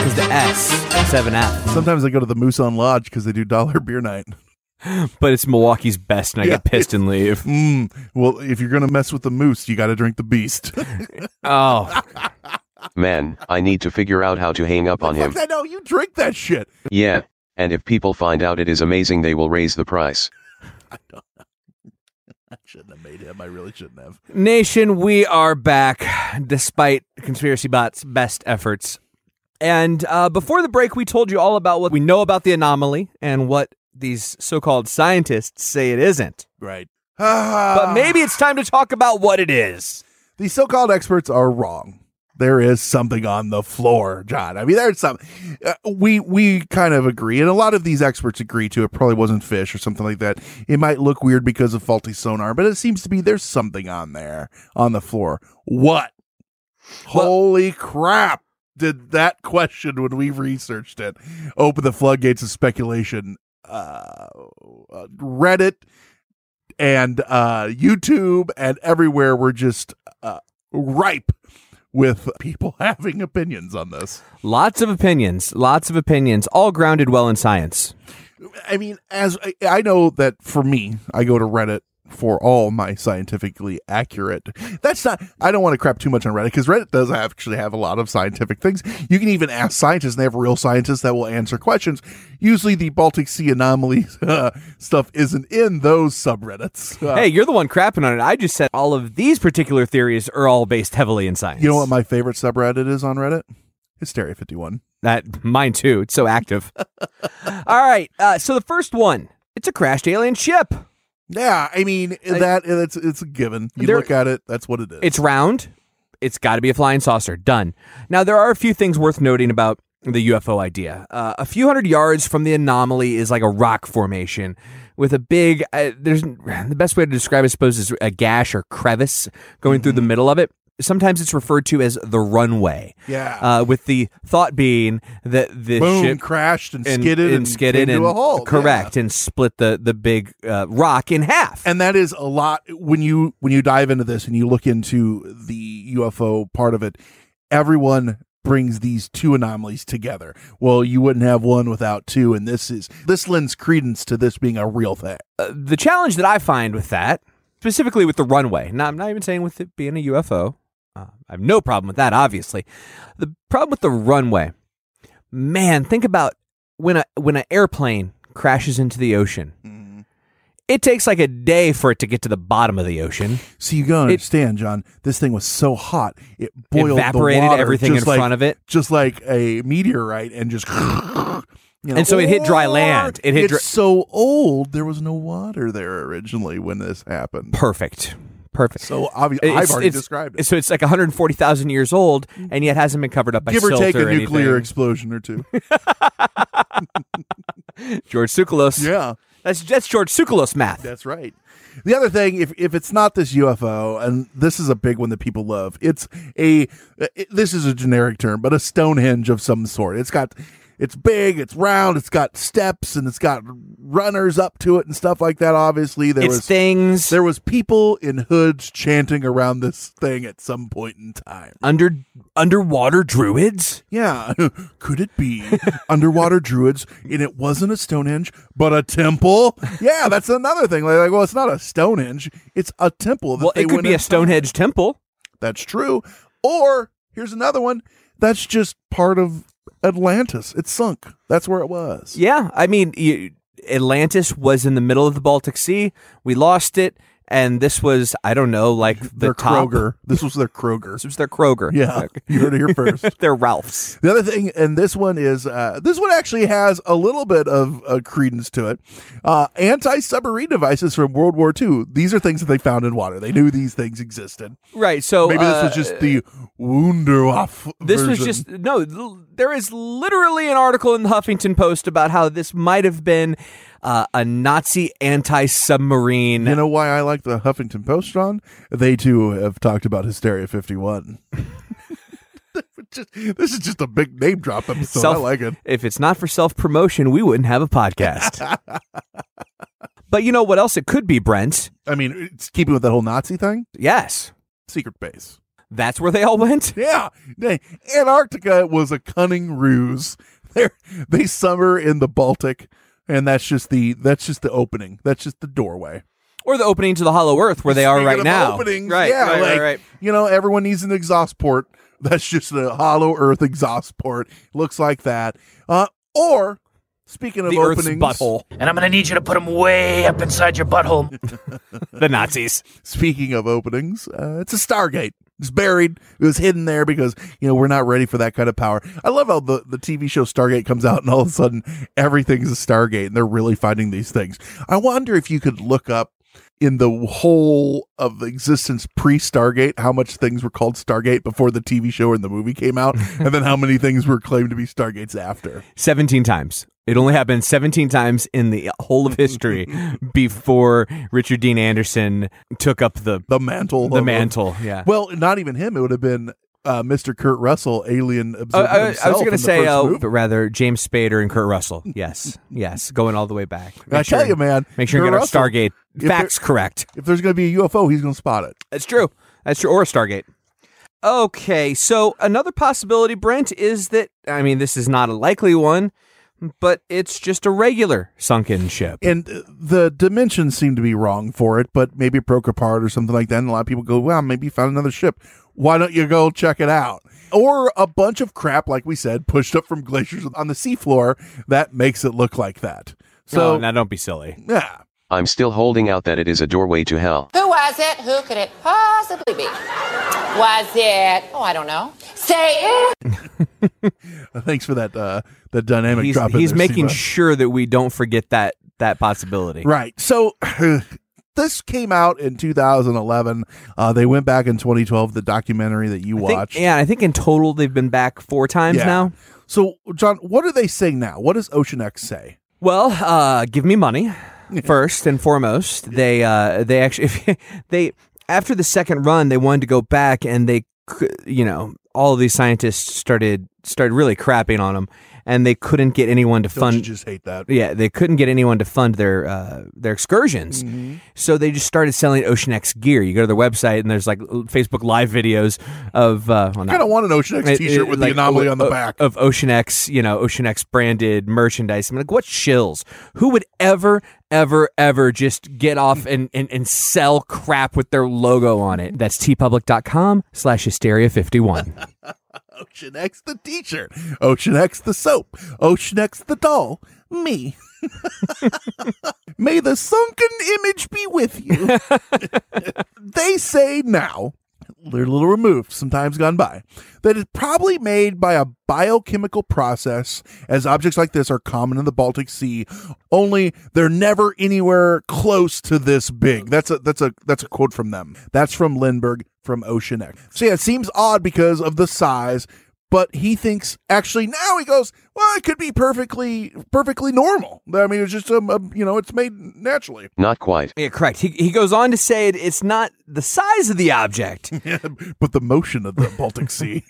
because the S seven F. Sometimes I go to the Musan Lodge because they do dollar beer night. But it's Milwaukee's best, and I get pissed and leave. Mm, well, if you're going to mess with the moose, you got to drink the beast. oh, Man, I need to figure out how to hang up on him. I know you drink that shit. Yeah, and if people find out it is amazing, they will raise the price. I don't. I shouldn't have made him. I really shouldn't have. Nation, we are back despite Conspiracy Bot's best efforts. And uh, before the break, we told you all about what we know about the anomaly and what these so called scientists say it isn't. Right. But maybe it's time to talk about what it is. These so-called experts are wrong. There is something on the floor, John. I mean, there's something. Uh, we we kind of agree, and a lot of these experts agree to it. Probably wasn't fish or something like that. It might look weird because of faulty sonar, but it seems to be there's something on there on the floor. What? Holy crap! Did that question when we researched it open the floodgates of speculation? Uh, uh, Reddit and uh, YouTube and everywhere were just uh, ripe with people having opinions on this. Lots of opinions, lots of opinions, all grounded well in science. I mean, as I, I know that for me, I go to Reddit for all my scientifically accurate. That's not. I don't want to crap too much on Reddit because Reddit does actually have a lot of scientific things. You can even ask scientists, and they have real scientists that will answer questions. Usually, the Baltic Sea anomaly uh, stuff isn't in those subreddits. Uh, hey, you're the one crapping on it. I just said all of these particular theories are all based heavily in science. you know what my favorite subreddit is on Reddit? Hysteria fifty one. That mine too. It's so active. all right. Uh, so the first one, it's a crashed alien ship. Yeah, I mean that it's it's a given. You There- look at it, that's what it is. It's round. It's got to be a flying saucer. Done. Now there are a few things worth noting about the UFO idea. Uh, a few hundred yards from the anomaly is like a rock formation with a big. Uh, there's the best way to describe it, I suppose, is a gash or crevice going through the middle of it. Sometimes it's referred to as the runway. Yeah. Uh, with the thought being that the Boom, ship crashed and skidded and skidded came and a hole. correct and split the the big uh, rock in half. and that is a lot when you when you dive into this and you look into the UFO part of it. Everyone brings these two anomalies together. Well, you wouldn't have one without two, and this is this lends credence to this being a real thing. Uh, the challenge that I find with that, specifically with the runway, now I'm not even saying with it being a UFO. Uh, I have no problem with that, obviously. The problem with the runway, man, think about when a when an airplane crashes into the ocean. It takes like a day for it to get to the bottom of the ocean. So you gotta understand, John. This thing was so hot it boiled Evaporated the water everything in like- front of it. just like a meteorite, and just. you know, And so it hit dry land. It hit it's dry- so old. There was no water there originally when this happened. Perfect. Perfect. So obviously, I've It's- already it's- described it. So it's like 140,000 years old, mm-hmm. and yet hasn't been covered up by Give or silt take a anything. nuclear explosion or two. George Tsoukalos. Yeah. That's that's George Tsoukalos math. That's right. The other thing, if if it's not this UFO, and this is a big one that people love, it's a it, this is a generic term, but a Stonehenge of some sort. It's got it's big, it's round, it's got steps, and it's got runners up to it and stuff like that. Obviously, there It's was things. There was people in hoods chanting around this thing at some point in time. Under underwater druids? Yeah, could it be underwater druids? And it wasn't a Stonehenge, but a temple. Yeah, that's another thing. Like, well, it's not a Stonehenge; it's a temple. that Well, it could be a. Stonehenge temple. That's true. Or here's another one. That's just part of Atlantis. It sunk. That's where it was. Yeah, I mean, you, Atlantis was in the middle of the Baltic Sea. We lost it, and this was I don't know, like the Their top. Kroger. This was their Kroger. This was their Kroger. Yeah, you heard it here first. They're Ralph's. The other thing, and this one is uh, this one actually has a little bit of uh, credence to it. Uh, anti-submarine devices from World War II. These are things that they found in water. They knew these things existed. Right. So Maybe this uh, was just the Wunderwaffe. This was just no. There is literally an article in the Huffington Post about how this might have been uh, a Nazi anti-submarine. You know why I like the Huffington Post, John? They too have talked about Hysteria 51. This is just a big name drop episode. I like it. If it's not for self promotion, we wouldn't have a podcast. but you know what else it could be, Brent? I mean, it's keeping with that whole Nazi thing. Yes, Secret base. That's where they all went. Yeah, they- Antarctica was a cunning ruse. They they summer in the Baltic, and that's just the that's just the opening. That's just the doorway. Or the opening to the Hollow Earth, where they are right of now. Openings, right, yeah, right, like, right, right. You know, everyone needs an exhaust port. That's just a hollow Earth exhaust port. Looks like that. Uh, or speaking of The Earth's openings, butthole. And I'm going to need you to put them way up inside your butthole. The Nazis. Speaking of openings, uh, it's a Stargate. It's buried. It was hidden there because you know we're not ready for that kind of power. I love how the the TV show Stargate comes out and all of a sudden everything's a Stargate and they're really finding these things. I wonder if you could look up in the whole of existence pre Stargate how much things were called Stargate before the TV show and the movie came out, and then how many things were claimed to be Stargates after. 17 times. It only happened 17 times in the whole of history before Richard Dean Anderson took up the The mantle. the mantle. Yeah. Well, not even him. It would have been uh, Mr. Kurt Russell, alien Uh, observer I, I was going to say, uh, but rather James Spader and Kurt Russell. Yes, yes, going all the way back. I tell you, man, make sure you Kurt get our Stargate facts there- correct. If there's going to be a UFO, he's going to spot it. That's true. That's true. Or a Stargate. Okay, so another possibility, Brent, is that I mean, this is not a likely one, but it's just a regular sunken ship. And the dimensions seem to be wrong for it, but maybe it broke apart or something like that. And a lot of people go, "Wow, maybe you found another ship. Why don't you go check it out?" Or a bunch of crap, like we said, pushed up from glaciers on the seafloor that makes it look like that. So oh, now don't be silly. yeah, I'm still holding out that it is a doorway to hell. Who was it? Who could it possibly be? Was it? Oh, I don't know. Say it. thanks for that. Uh, that dynamic He's, drop. in he's there, making Steve-O. sure that we don't forget that that possibility. Right. So this came out in 2011. Uh, they went back in 2012. The documentary that you I think- watched. yeah, I think in total they've been back four times Yeah. now. So, John, what are they saying now? What does Ocean X say? Well, uh, give me money first and foremost. They uh, they actually they after the second run they wanted to go back and they you know all of these scientists started started really crapping on them and they couldn't get anyone to Don't fund just hate that? yeah they couldn't get anyone to fund their uh, their excursions Mm-hmm. so they just started selling ocean x gear you go to their website and there's like facebook live videos of uh well, I kind of want an Ocean X it- T-shirt it- with like, the anomaly o- on the o- back. of Ocean X, you know, Ocean X branded merchandise. I'm like, what shills? Who would ever, ever, ever just get off and, and, and sell crap with their logo on it? That's teepublic.com slash hysteria51. Ocean X the T-shirt, Ocean X the soap, Ocean X the doll, me. May the sunken image be with you. they say now, they're a little removed, some time's gone by, that is probably made by a biochemical process, as objects like this are common in the Baltic Sea. Only they're never anywhere close to this big. That's a that's a that's a quote from them. That's from Lindberg from Ocean X. So yeah, it seems odd because of the size. But he thinks actually now he goes well it could be perfectly perfectly normal. I mean it's just a, um, you know it's made naturally. Not quite. yeah, correct. He, he goes on to say it, it's not the size of the object, but the motion of the Baltic Sea.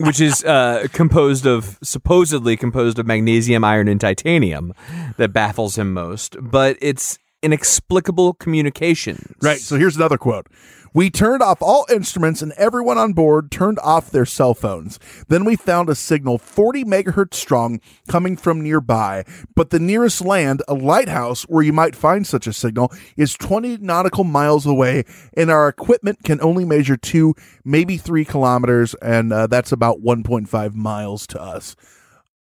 which is uh, composed of, supposedly composed of magnesium, iron, and titanium that baffles him most. But it's inexplicable communication. Right. So here's another quote. We turned off all instruments and everyone on board turned off their cell phones. Then we found a signal 40 megahertz strong coming from nearby, but the nearest land, a lighthouse where you might find such a signal, is 20 nautical miles away, and our equipment can only measure two, maybe three kilometers, and uh, that's about 1.5 miles to us.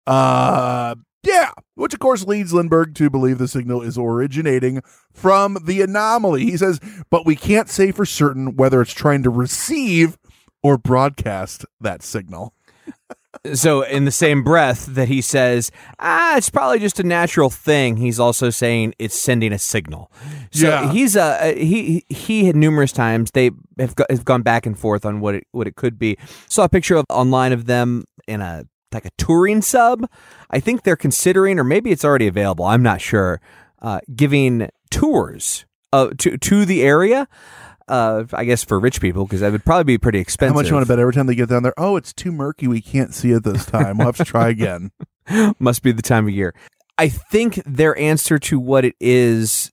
Uh, yeah, which of course leads Lindberg to believe the signal is originating from the anomaly. He says, but we can't say for certain whether it's trying to receive or broadcast that signal. So, in the same breath that he says, ah, it's probably just a natural thing, he's also saying it's sending a signal. So Yeah. he's uh he he had numerous times they have, go, have gone back and forth on what it what it could be. Saw a picture of online of them in a like a touring sub. I think they're considering, or maybe it's already available. I'm not sure. Uh, giving tours uh, to to the area. Uh, I guess for rich people because that would probably be pretty expensive. How much you want to bet every time they get down there? Oh, it's too murky. We can't see it this time. We'll have to try again. Must be the time of year. I think their answer to what it is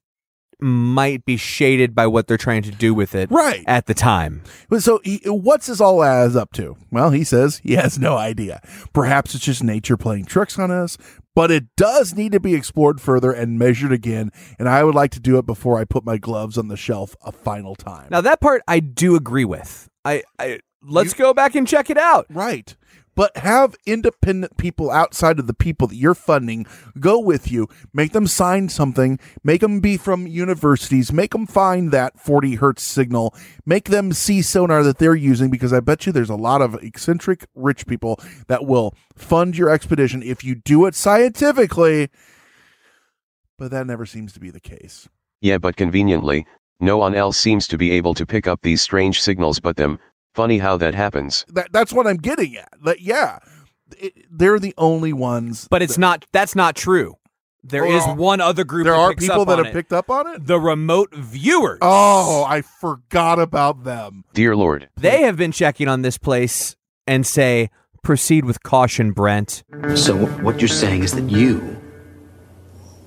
might be shaded by what they're trying to do with it Right. at the time. So, he, what's this all adds up to? Well, he says he has no idea. Perhaps it's just nature playing tricks on us, but it does need to be explored further and measured again. And I would like to do it before I put my gloves on the shelf a final time. Now that part I do agree with. I, I let's go back and check it out. Right. But have independent people outside of the people that you're funding go with you. Make them sign something. Make them be from universities. Make them find that 40 hertz signal. Make them see sonar that they're using because I bet you there's a lot of eccentric rich people that will fund your expedition if you do it scientifically. But that never seems to be the case. Yeah, but conveniently, no one else seems to be able to pick up these strange signals but them. Funny how that happens. That that's what I'm getting at. That yeah, it, they're the only ones. But it's not. That's not true. There is Well, one other group. there that are picks people up that have it. picked up on it. The remote viewers. Oh, I forgot about them. Dear Lord. They have been checking on this place and say, "Proceed with caution, Brent." So what you're saying is that you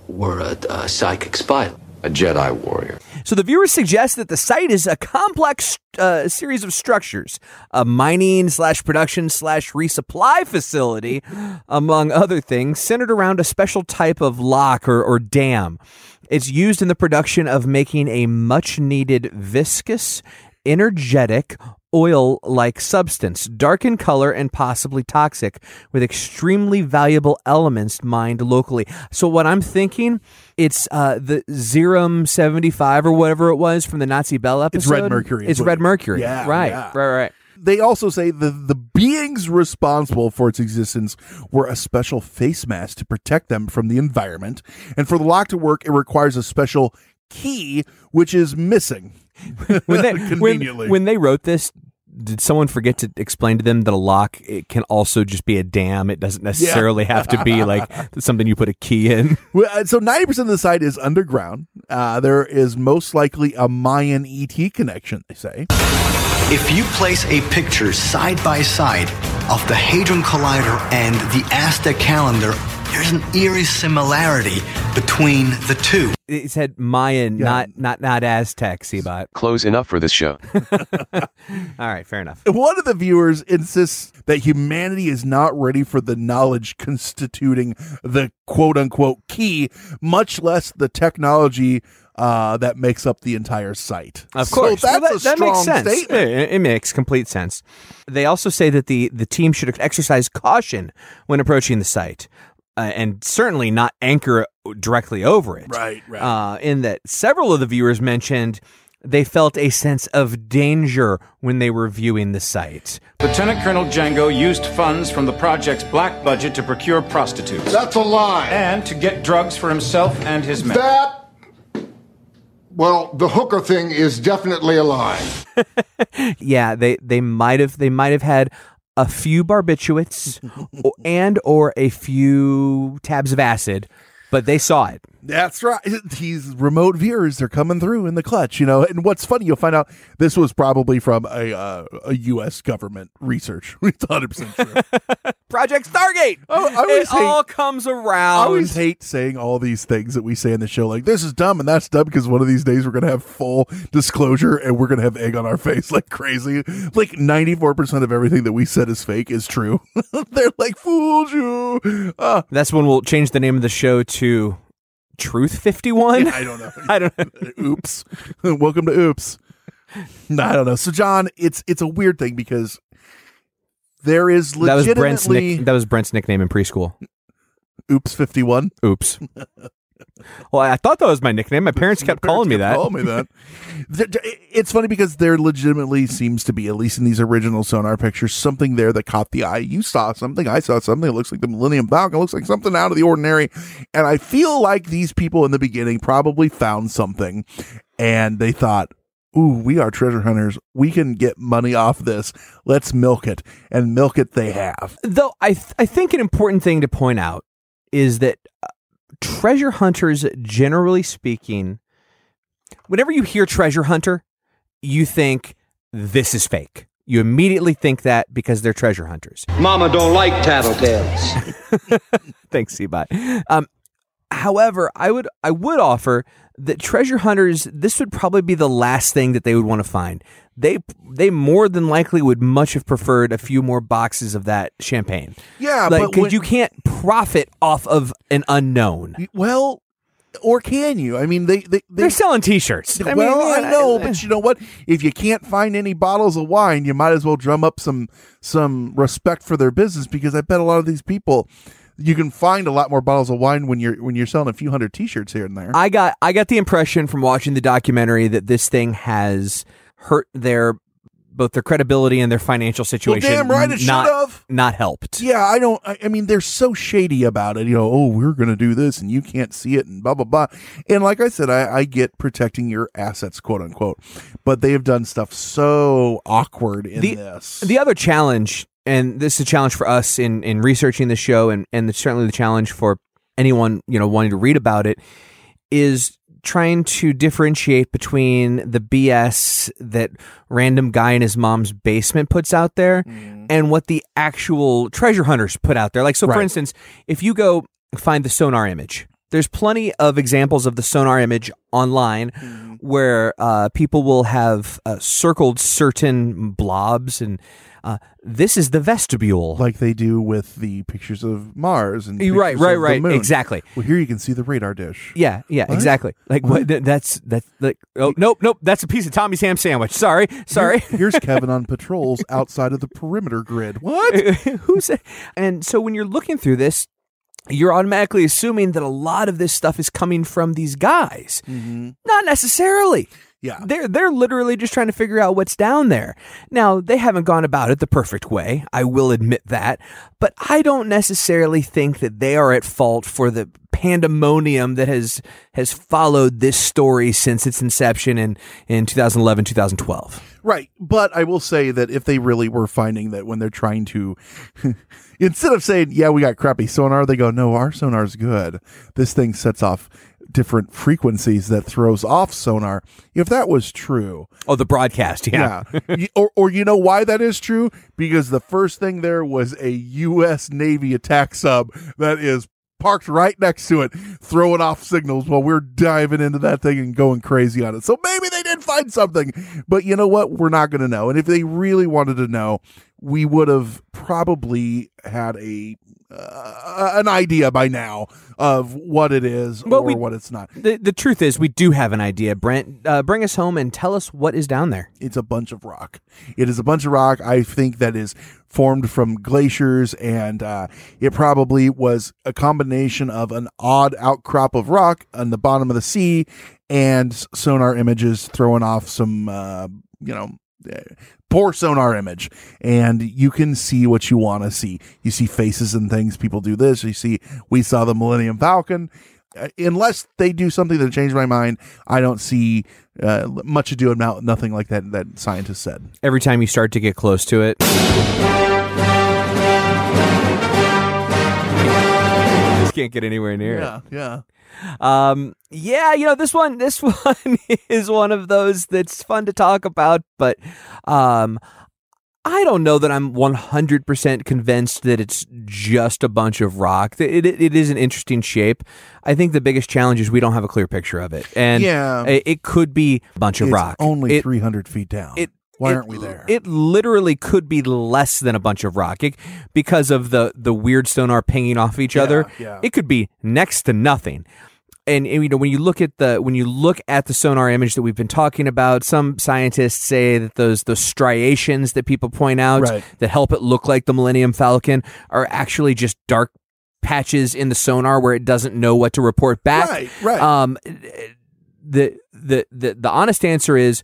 were a, a psychic spy, a Jedi warrior. So the viewers suggest that the site is a complex uh, series of structures, a mining slash production slash resupply facility, among other things, centered around a special type of lock or, or dam. It's used in the production of making a much needed viscous, energetic, oil like substance, dark in color and possibly toxic, with extremely valuable elements mined locally. So, what I'm thinking, it's uh, the Xerum 75 or whatever it was from the Nazi Bell episode. It's red mercury. It's red mercury. Yeah, right, yeah. right, right. They also say the the beings responsible for its existence were a special face mask to protect them from the environment, and for the lock to work, it requires a special key, which is missing. when they when, when they wrote this did someone forget to explain to them that a lock it can also just be a dam it doesn't necessarily have to be like something you put a key in Well, uh, so 90% of the site is underground. Uh, there is most likely a Mayan ET connection, they say. If you place a picture side by side of the Hadron Collider and the Aztec calendar, there's an eerie similarity between the two. it said mayan not not not aztec Seabot. Close enough for this show. all right fair enough One of the viewers insists that humanity is not ready for the knowledge constituting the quote unquote key, much less the technology uh, that makes up the entire site. Of So course, that's Well, a that, that strong makes sense. statement. It, it makes complete sense. They also say that the the team should exercise caution when approaching the site, uh, and certainly not anchor directly over it. Right, right. Uh, in that, several of the viewers mentioned they felt a sense of danger when they were viewing the site. Lieutenant Colonel Django used funds from the project's black budget to procure prostitutes. That's a lie. And to get drugs for himself and his men. That. Well, the hooker thing is definitely a lie. yeah, they they might have they might have had a few barbiturates and or a few tabs of acid, but they saw it. That's right. These remote viewers, they're coming through in the clutch, you know. And what's funny, you'll find out this was probably from a uh, a U.S. government research. It's 100 percent true. Project Stargate. Oh, I always it hate- all comes around. I always hate saying all these things that we say in the show, like this is dumb and that's dumb, because one of these days we're gonna have full disclosure and we're gonna have egg on our face like crazy. Like 94 percent of everything that we said is fake is true. they're like fooled you. Uh, That's when we'll change the name of the show to Truth 51. I don't know. I don't know. oops. Welcome to Oops. No, I don't know. So John, it's it's a weird thing because there is That was Brent's nick, that was Brent's nickname in preschool. Oops 51. Oops. well, I thought that was my nickname. My parents kept calling me that. Call me that. Th- th- It's funny because there legitimately seems to be, at least in these original sonar pictures, something there that caught the eye. You saw something, I saw something. It looks like the Millennium Falcon. It looks like something out of the ordinary. And I feel like these people in the beginning probably found something and they thought, Ooh, we are treasure hunters. We can get money off this. Let's milk it. And milk it they have. Though I th- I think an important thing to point out is that uh, treasure hunters, generally speaking, whenever you hear treasure hunter, you think this is fake. You immediately think that because they're treasure hunters. Mama don't like tattletales. Thanks, Seabot. Um, however, I would I would offer that treasure hunters this would probably be the last thing that they would want to find. They they more than likely would much have preferred a few more boxes of that champagne. Yeah, like but 'cause when- you can't profit off of an unknown. Well, or can you? I mean, they, they, they They're selling T-shirts. I well, mean, I know, but you know what? If you can't find any bottles of wine, you might as well drum up some some respect for their business because I bet a lot of these people you can find a lot more bottles of wine when you're when you're selling a few hundred T-shirts here and there. I got I got the impression from watching the documentary that this thing has hurt their both their credibility and their financial situation. damn right it not, should've. not helped. yeah, I don't. I, I mean, they're so shady about it. You know, oh, we're going to do this, and you can't see it, and blah blah blah. And like I said, I, I get protecting your assets, quote unquote, but they have done stuff so awkward in the, this. The other challenge, and this is a challenge for us in in researching the show, and and certainly the challenge for anyone you know wanting to read about it, is trying to differentiate between the BS that random guy in his mom's basement puts out there mm-hmm. and what the actual treasure hunters put out there. Like so, for instance, if you go find the sonar image. There's plenty of examples of the sonar image online where uh, people will have uh, circled certain blobs, and uh, this is the vestibule. like they do with the pictures of Mars and right, right, right, exactly. Well, here you can see the radar dish. Yeah, yeah, What? exactly. Like what? th- That's that's like oh nope, nope. That's a piece of Tommy's ham sandwich. Sorry, sorry. Here- here's Kevin on patrols outside of the perimeter grid. What? Who's? And so when you're looking through this, you're automatically assuming that a lot of this stuff is coming from these guys. Mm-hmm. Not necessarily. Yeah. They're they're literally just trying to figure out what's down there. Now, they haven't gone about it the perfect way. I will admit that, but I don't necessarily think that they are at fault for the pandemonium that has has followed this story since its inception in in 2011 2012. Right. But I will say that if they really were finding that when they're trying to, instead of saying, yeah, we got crappy sonar, they go, no, our sonar's good. This thing sets off different frequencies that throws off sonar. If that was true. Oh, the broadcast. Yeah. Yeah. Or, or you know why that is true? Because the first thing there was a U.S. Navy attack sub that is parked right next to it, throwing off signals while we're diving into that thing and going crazy on it. So maybe they did find something, but you know what? We're not going to know. And if they really wanted to know, we would have probably had a uh, an idea by now of what it is Well, or we- what it's not. The the truth is we do have an idea. Brent, uh, bring us home and tell us what is down there. It's a bunch of rock. It is a bunch of rock. I think that is formed from glaciers, and uh, it probably was a combination of an odd outcrop of rock on the bottom of the sea and sonar images throwing off some, uh, you know. Uh, Poor sonar image, and you can see what you want to see. You see faces and things. People do this. You see, we saw the Millennium Falcon. Uh, unless they do something that changed my mind, I don't see uh, much ado about nothing like that. That scientist said. Every time you start to get close to it, just can't get anywhere near Yeah, it. yeah. Um, yeah, you know this one. This one is one of those that's fun to talk about, but um, I don't know that I'm 100% convinced that it's just a bunch of rock. It, it, it is an interesting shape. I think the biggest challenge is we don't have a clear picture of it, and Yeah. it, it could be a bunch of It's rock. only It- 300 feet down. it- Why it- aren't we there? It literally could be less than a bunch of rock it, because of the the weird sonar pinging off each other. yeah. It could be next to nothing. And, and, you know when you look at the when you look at the sonar image that we've been talking about, some scientists say that those those striations that people point out Right. that help it look like the Millennium Falcon are actually just dark patches in the sonar where it doesn't know what to report back. Right, right. Um, the the the the honest answer is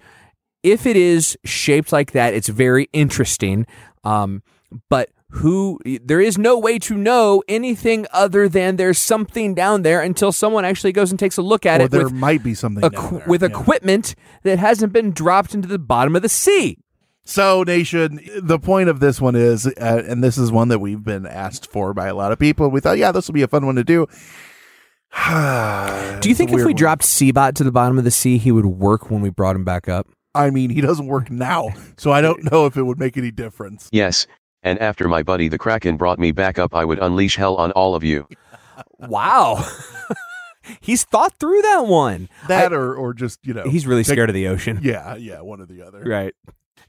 if it is shaped like that, it's very interesting. Um, but who there is no way to know anything other than there's something down there until someone actually goes and takes a look at or it there might be something equ- with Yeah. equipment that hasn't been dropped into the bottom of the sea. So, Nation, the point of this one is, uh, and this is one that we've been asked for by a lot of people. We thought, yeah, this will be a fun one to do. Do you think if we dropped Seabot to the bottom of the sea, he would work when we brought him back up? I mean, he doesn't work now, so I don't know if it would make any difference. Yes, and after my buddy the Kraken brought me back up, I would unleash hell on all of you. Wow. He's thought through that one. That or, or just, you know. He's really take- scared of the ocean. Yeah, yeah, one or the other. Right.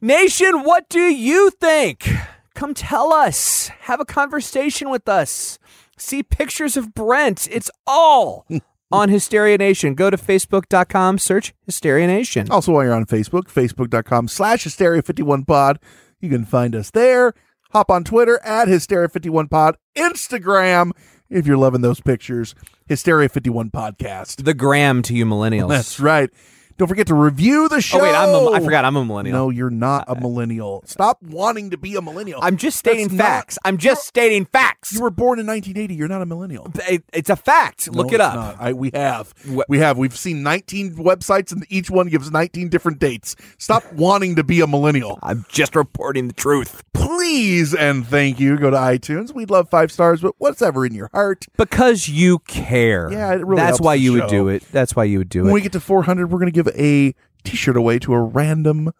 Nation, what do you think? Come tell us. Have a conversation with us. See pictures of Brent. It's all on Hysteria Nation. Go to facebook.com, search Hysteria Nation. Also, while you're on Facebook, facebook.com slash hysteria51pod, you can find us there. Hop on Twitter at hysteria51pod, Instagram, if you're loving those pictures, hysteria51 podcast. The gram to you millennials. That's right. Don't forget to review the show. Oh, wait, I'm a, I forgot I'm a millennial. No, you're not a uh, millennial. Stop wanting to be a millennial. I'm just stating That's not- facts. I'm just stating facts. You were born in 1980. You're not a millennial. It- It's a fact. No, Look it up. I, we have. We have. We've seen 19 websites, and each one gives 19 different dates. Stop wanting to be a millennial. I'm just reporting the truth. Please and thank you. Go to iTunes. We'd love five stars, but what's ever in your heart. Because you care. Yeah, it really That's why you show. would do it. That's why you would do When it. When we get to 400, we're going to give a T-shirt away to a random,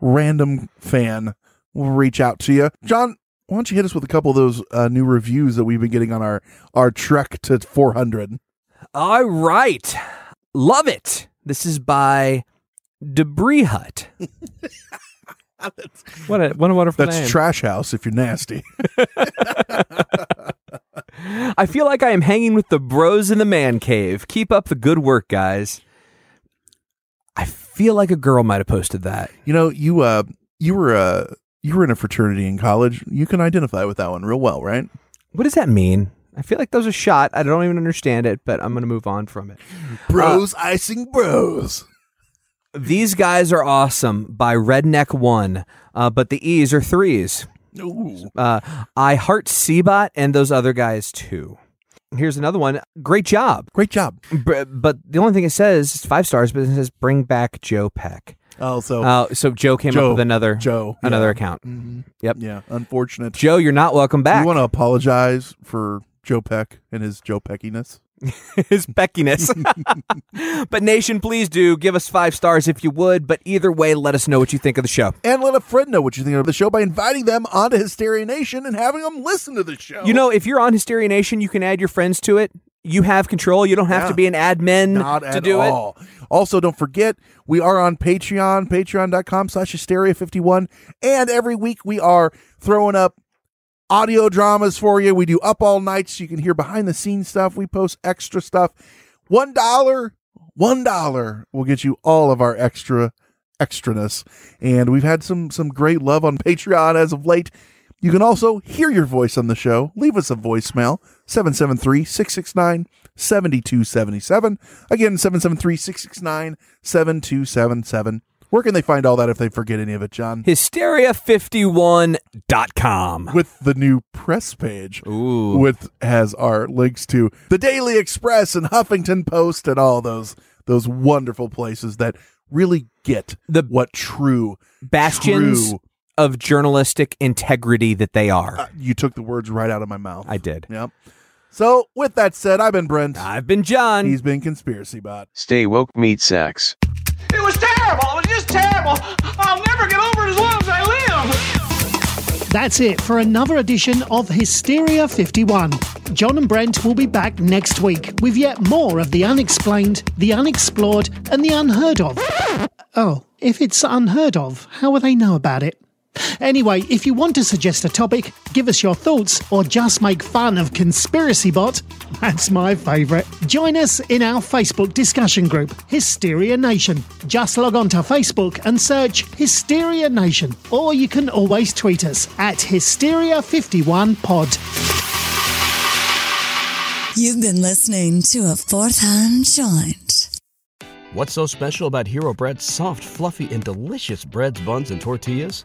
random fan. We'll reach out to you, John. Why don't you hit us with a couple of those uh, new reviews that we've been getting on our our trek to 400? All right. Love it. This is by Debris Hut. what a what a wonderful That's name. Trash House if you're nasty. I feel like I am hanging with the bros in the man cave. Keep up the good work, guys. I feel like a girl might have posted that. You know, you uh, you were uh, you were in a fraternity in college. You can identify with that one real well, right? What does that mean? I feel like those are shot. I don't even understand it, but I'm going to move on from it. Bros icing bros. These guys are awesome by Redneck One, uh, but the E's are threes. Ooh. Uh, I heart Seabot and those other guys too. Here's another one. Great job. Great job. Br- but the only thing it says is five stars, but it says bring back Joe Peck. Oh, so Uh, so Joe came Joe- up with another Joe, another yeah. account. Mhm. Yep. Yeah, unfortunate. Joe, you're not welcome back. You want to apologize for Joe Peck and his Joe Peckiness? his beckiness. but nation, please do give us five stars if you would. But either way, let us know what you think of the show. And let a friend know what you think of the show by inviting them onto Hysteria Nation and having them listen to the show. You know, if you're on Hysteria Nation, you can add your friends to it. You have control. You don't have Yeah. to be an admin Not to at do all. Also, don't forget, we are on Patreon, patreon.com slash hysteria51. And every week we are throwing up audio dramas for you. We do up all nights so you can hear behind the scenes stuff. We post extra stuff. One dollar, one dollar will get you all of our extra extraness. And we've had some some great love on Patreon as of late. You can also hear your voice on the show. Leave us a voicemail 773 669 7277. Again, 773 669 7277. Where can they find all that if they forget any of it, John? Hysteria51.com. With the new press page, Ooh. with has our links to the Daily Express and Huffington Post and all those those wonderful places that really get The what true Bastions true- of journalistic integrity that they are. Uh, you took the words right out of my mouth. I did. Yep. So, with that said, I've been Brent. I've been John. He's been Conspiracy Bot. Stay woke, meat sacks. It was terrible. It was just terrible. I'll never get over it as long as I live. That's it for another edition of Hysteria 51. John and Brent will be back next week with yet more of the unexplained, the unexplored, and the unheard of. Oh, if it's unheard of, how will they know about it? Anyway, if you want to suggest a topic, give us your thoughts, or just make fun of Conspiracy Bot, that's my favourite. Join us in our Facebook discussion group, Hysteria Nation. Just log on to Facebook and search Hysteria Nation, or you can always tweet us at Hysteria51pod. You've been listening to a fourth hand joint. What's so special about Hero Bread's soft, fluffy, and delicious breads, buns, and tortillas?